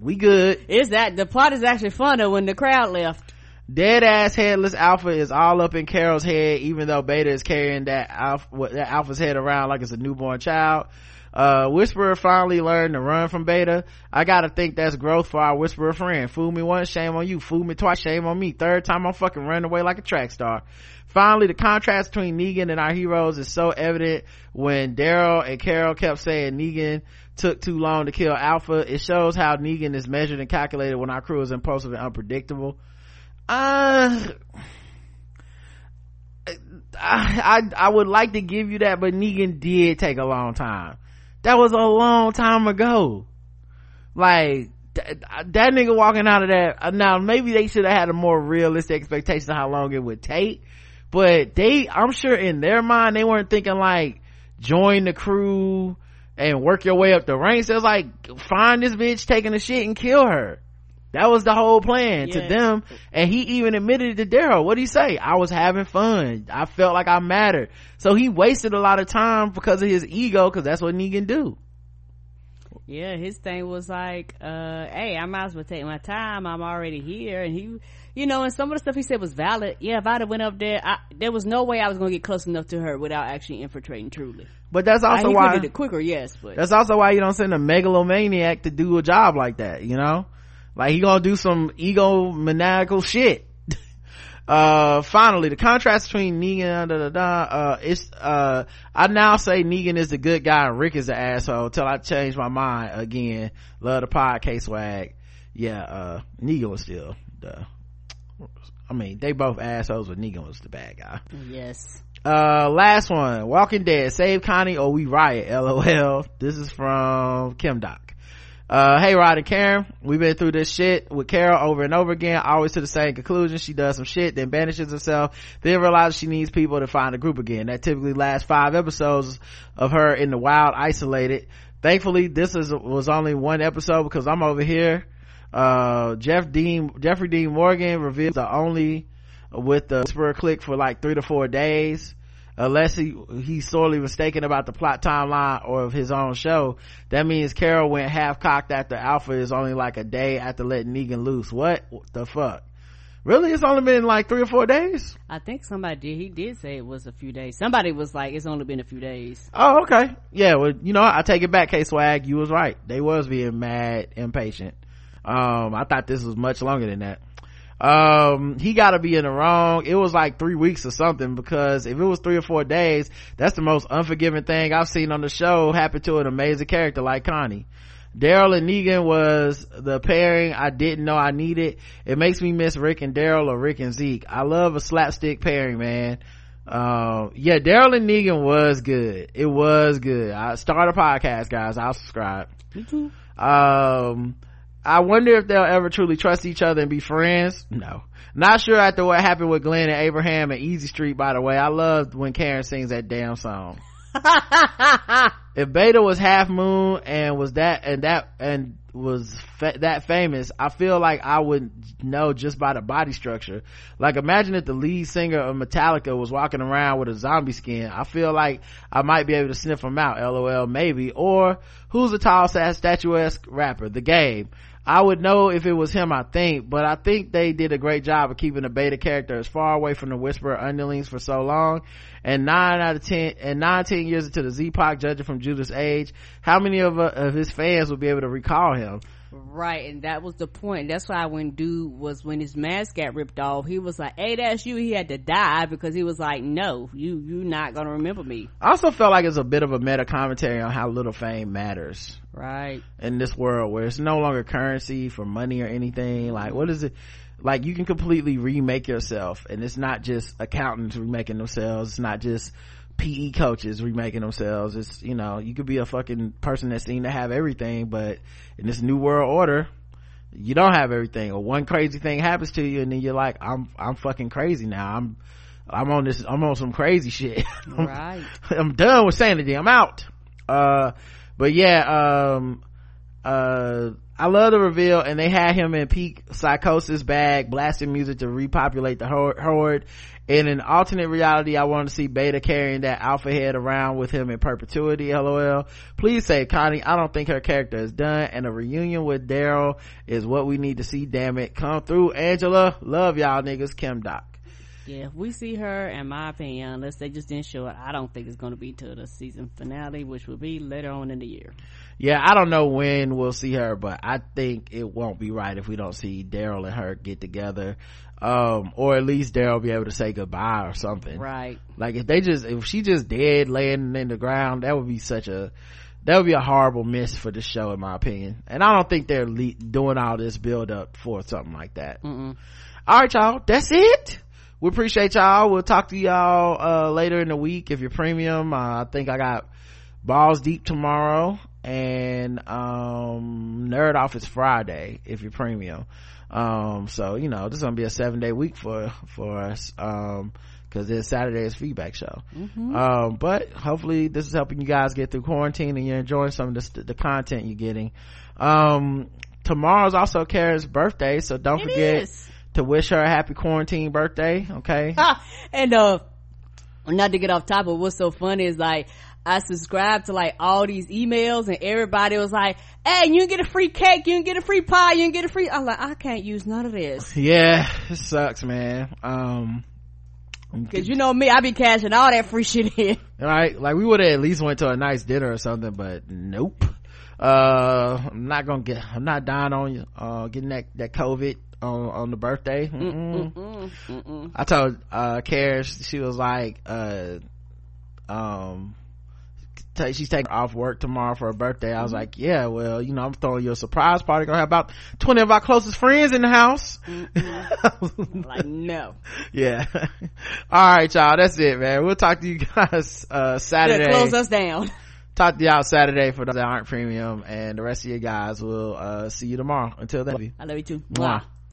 B: We good.
C: Is that the plot is actually funner when the crowd left?
B: Dead ass headless alpha is all up in Carol's head, even though Beta is carrying that alpha, that alpha's head around like it's a newborn child. Uh, Whisperer finally learned to run from Beta. I gotta think that's growth for our Whisperer friend. Fool me once, shame on you. Fool me twice, shame on me. Third time I'm fucking running away like a track star. Finally, the contrast between Negan and our heroes is so evident when Daryl and Carol kept saying Negan took too long to kill Alpha. It shows how Negan is measured and calculated when our crew is impulsive and unpredictable. Uh, I, I, would like to give you that, but Negan did take a long time. That was a long time ago. Like, that, that nigga walking out of that, uh, now maybe they should have had a more realistic expectation of how long it would take, but they, I'm sure in their mind, they weren't thinking like, join the crew and work your way up the ranks. It was like, find this bitch taking a shit and kill her. That was the whole plan to them. And he even admitted it to Daryl. What'd he say? I was having fun. I felt like I mattered. So he wasted a lot of time because of his ego, cause that's what Negan do.
C: Yeah, his thing was like, uh, hey, I might as well take my time. I'm already here. And he, you know, and some of the stuff he said was valid. Yeah, if I'd have went up there, I, there was no way I was going to get close enough to her without actually infiltrating truly.
B: But that's also
C: he
B: why,
C: did it quicker, yes, but
B: that's also why you don't send a megalomaniac to do a job like that, you know? Like he gonna do some egomaniacal shit. uh finally the contrast between negan da, da, da, uh it's uh i now say negan is the good guy and rick is the asshole till i change my mind again. Love the podcast swag. Yeah uh negan was still the i mean they both assholes but negan was the bad guy.
C: Yes.
B: uh last one. Walking dead. Save connie or we riot lol. This is from kim doc uh hey rod and karen. We've been through this shit with carol over and over again. Always to the same conclusion. She does some shit then banishes herself then realizes she needs people to find a group again. That typically lasts five episodes of her in the wild isolated. Thankfully this is was only one episode because i'm over here. Uh jeff dean jeffrey dean morgan reveals the only with the whisperer click for like three to four days unless he he's sorely mistaken about the plot timeline or of his own show that means carol went half cocked after alpha is only like a day after letting negan loose. What the fuck? Really? It's only been like three or four days?
C: I think somebody did, he did say it was a few days. Somebody was like, it's only been a few days.
B: oh okay. Yeah well you know i take it back k swag. You was right. They was being mad impatient. Um i thought this was much longer than that um he gotta be in the wrong. It was like three weeks or something because if it was three or four days that's the most unforgiving thing i've seen on the show happen to an amazing character like connie. Daryl and negan was the pairing i didn't know i needed. It makes me miss rick and daryl or rick and zeke. I love a slapstick pairing man. Um yeah daryl and negan was good. It was good. I start a podcast guys. I'll subscribe. Um I wonder if they'll ever truly trust each other and be friends. No. Not sure after what happened with Glenn and Abraham and Easy Street, by the way. I loved when Karen sings that damn song. if Beta was half moon and was that and that and was fa- that famous, I feel like I would know just by the body structure. Like imagine if the lead singer of Metallica was walking around with a zombie skin. I feel like I might be able to sniff him out. LOL, maybe. Or who's the tall, sad statuesque rapper? The Game. I would know if it was him, I think, but I think they did a great job of keeping the beta character as far away from the Whisperer underlings for so long. And nine out of ten, and nine, ten years into the Z-Pac, judging from Judith's age, how many of, uh, of his fans would be able to recall him?
C: Right, and that was the point. That's why when dude was when his mask got ripped off, he was like, "Hey, that's you." He had to die because he was like, "No, you you not gonna remember me."
B: I also felt like it's a bit of a meta commentary on how little fame matters.
C: Right.
B: In this world where it's no longer currency for money or anything. Like, what is it? Like, you can completely remake yourself, and it's not just accountants remaking themselves. It's not just PE coaches remaking themselves. It's, you know, you could be a fucking person that seemed to have everything, but in this new world order, you don't have everything or one crazy thing happens to you and then you're like, I'm, I'm fucking crazy now. I'm, I'm on this, I'm on some crazy shit.
C: Right.
B: I'm done with sanity. I'm out. Uh, but yeah, um, uh, I love the reveal and they had him in peak psychosis bag, blasting music to repopulate the horde in an alternate reality, I want to see Beta carrying that alpha head around with him in perpetuity. LOL. Please say Connie. I don't think her character is done, and a reunion with Daryl is what we need to see. Damn it, come through, Angela. Love y'all niggas. Kim Doc.
C: Yeah, if we see her, in my opinion, unless they just didn't show it, I don't think it's going to be till the season finale, which will be later on in the year.
B: Yeah, I don't know when we'll see her, but I think it won't be right if we don't see Daryl and her get together um or at least daryl be able to say goodbye or something.
C: Right.
B: Like if they just if she just dead laying in the ground that would be such a that would be a horrible miss for the show in my opinion. And i don't think they're le- doing all this build up for something like that.
C: Mm-mm.
B: all right y'all that's it we appreciate y'all. We'll talk to y'all uh later in the week if you're premium. Uh, i think i got balls deep tomorrow. And um nerd off is friday if you're premium. Um so you know this is gonna be a seven day week for for us um because it's saturday's feedback show.
C: Mm-hmm.
B: um but hopefully this is helping you guys get through quarantine and you're enjoying some of the, the content you're getting. Um tomorrow's also kara's birthday so don't
C: it
B: forget
C: is.
B: To wish her a happy quarantine birthday okay
C: and uh not to get off topic but what's so funny is like I subscribed to like all these emails and everybody was like, Hey, you can get a free cake, you can get a free pie, you can get a free, I'm like, I can't use none of this.
B: yeah it sucks man um
C: Cause you know me, I be cashing all that free shit in.
B: Right? Like we would have at least went to a nice dinner or something, but nope. Uh, I'm not gonna get, I'm not dying on you, uh, getting that, that COVID on, on the birthday.
C: Mm-mm. Mm-mm.
B: I told, uh, Caris, she was like, uh, um, t- she's taking off work tomorrow for her birthday. I was
C: Mm-hmm.
B: like, yeah, well, you know, I'm throwing you a surprise party. Gonna have about 20 of our closest friends in the house.
C: like, no.
B: Yeah. All right, y'all. That's it, man. We'll talk to you guys, uh, Saturday.
C: Yeah, close us down.
B: Talk to y'all Saturday for those that aren't premium and the rest of you guys will, uh, see you tomorrow. Until then.
C: I love you too.
B: Mwah.
C: Mwah.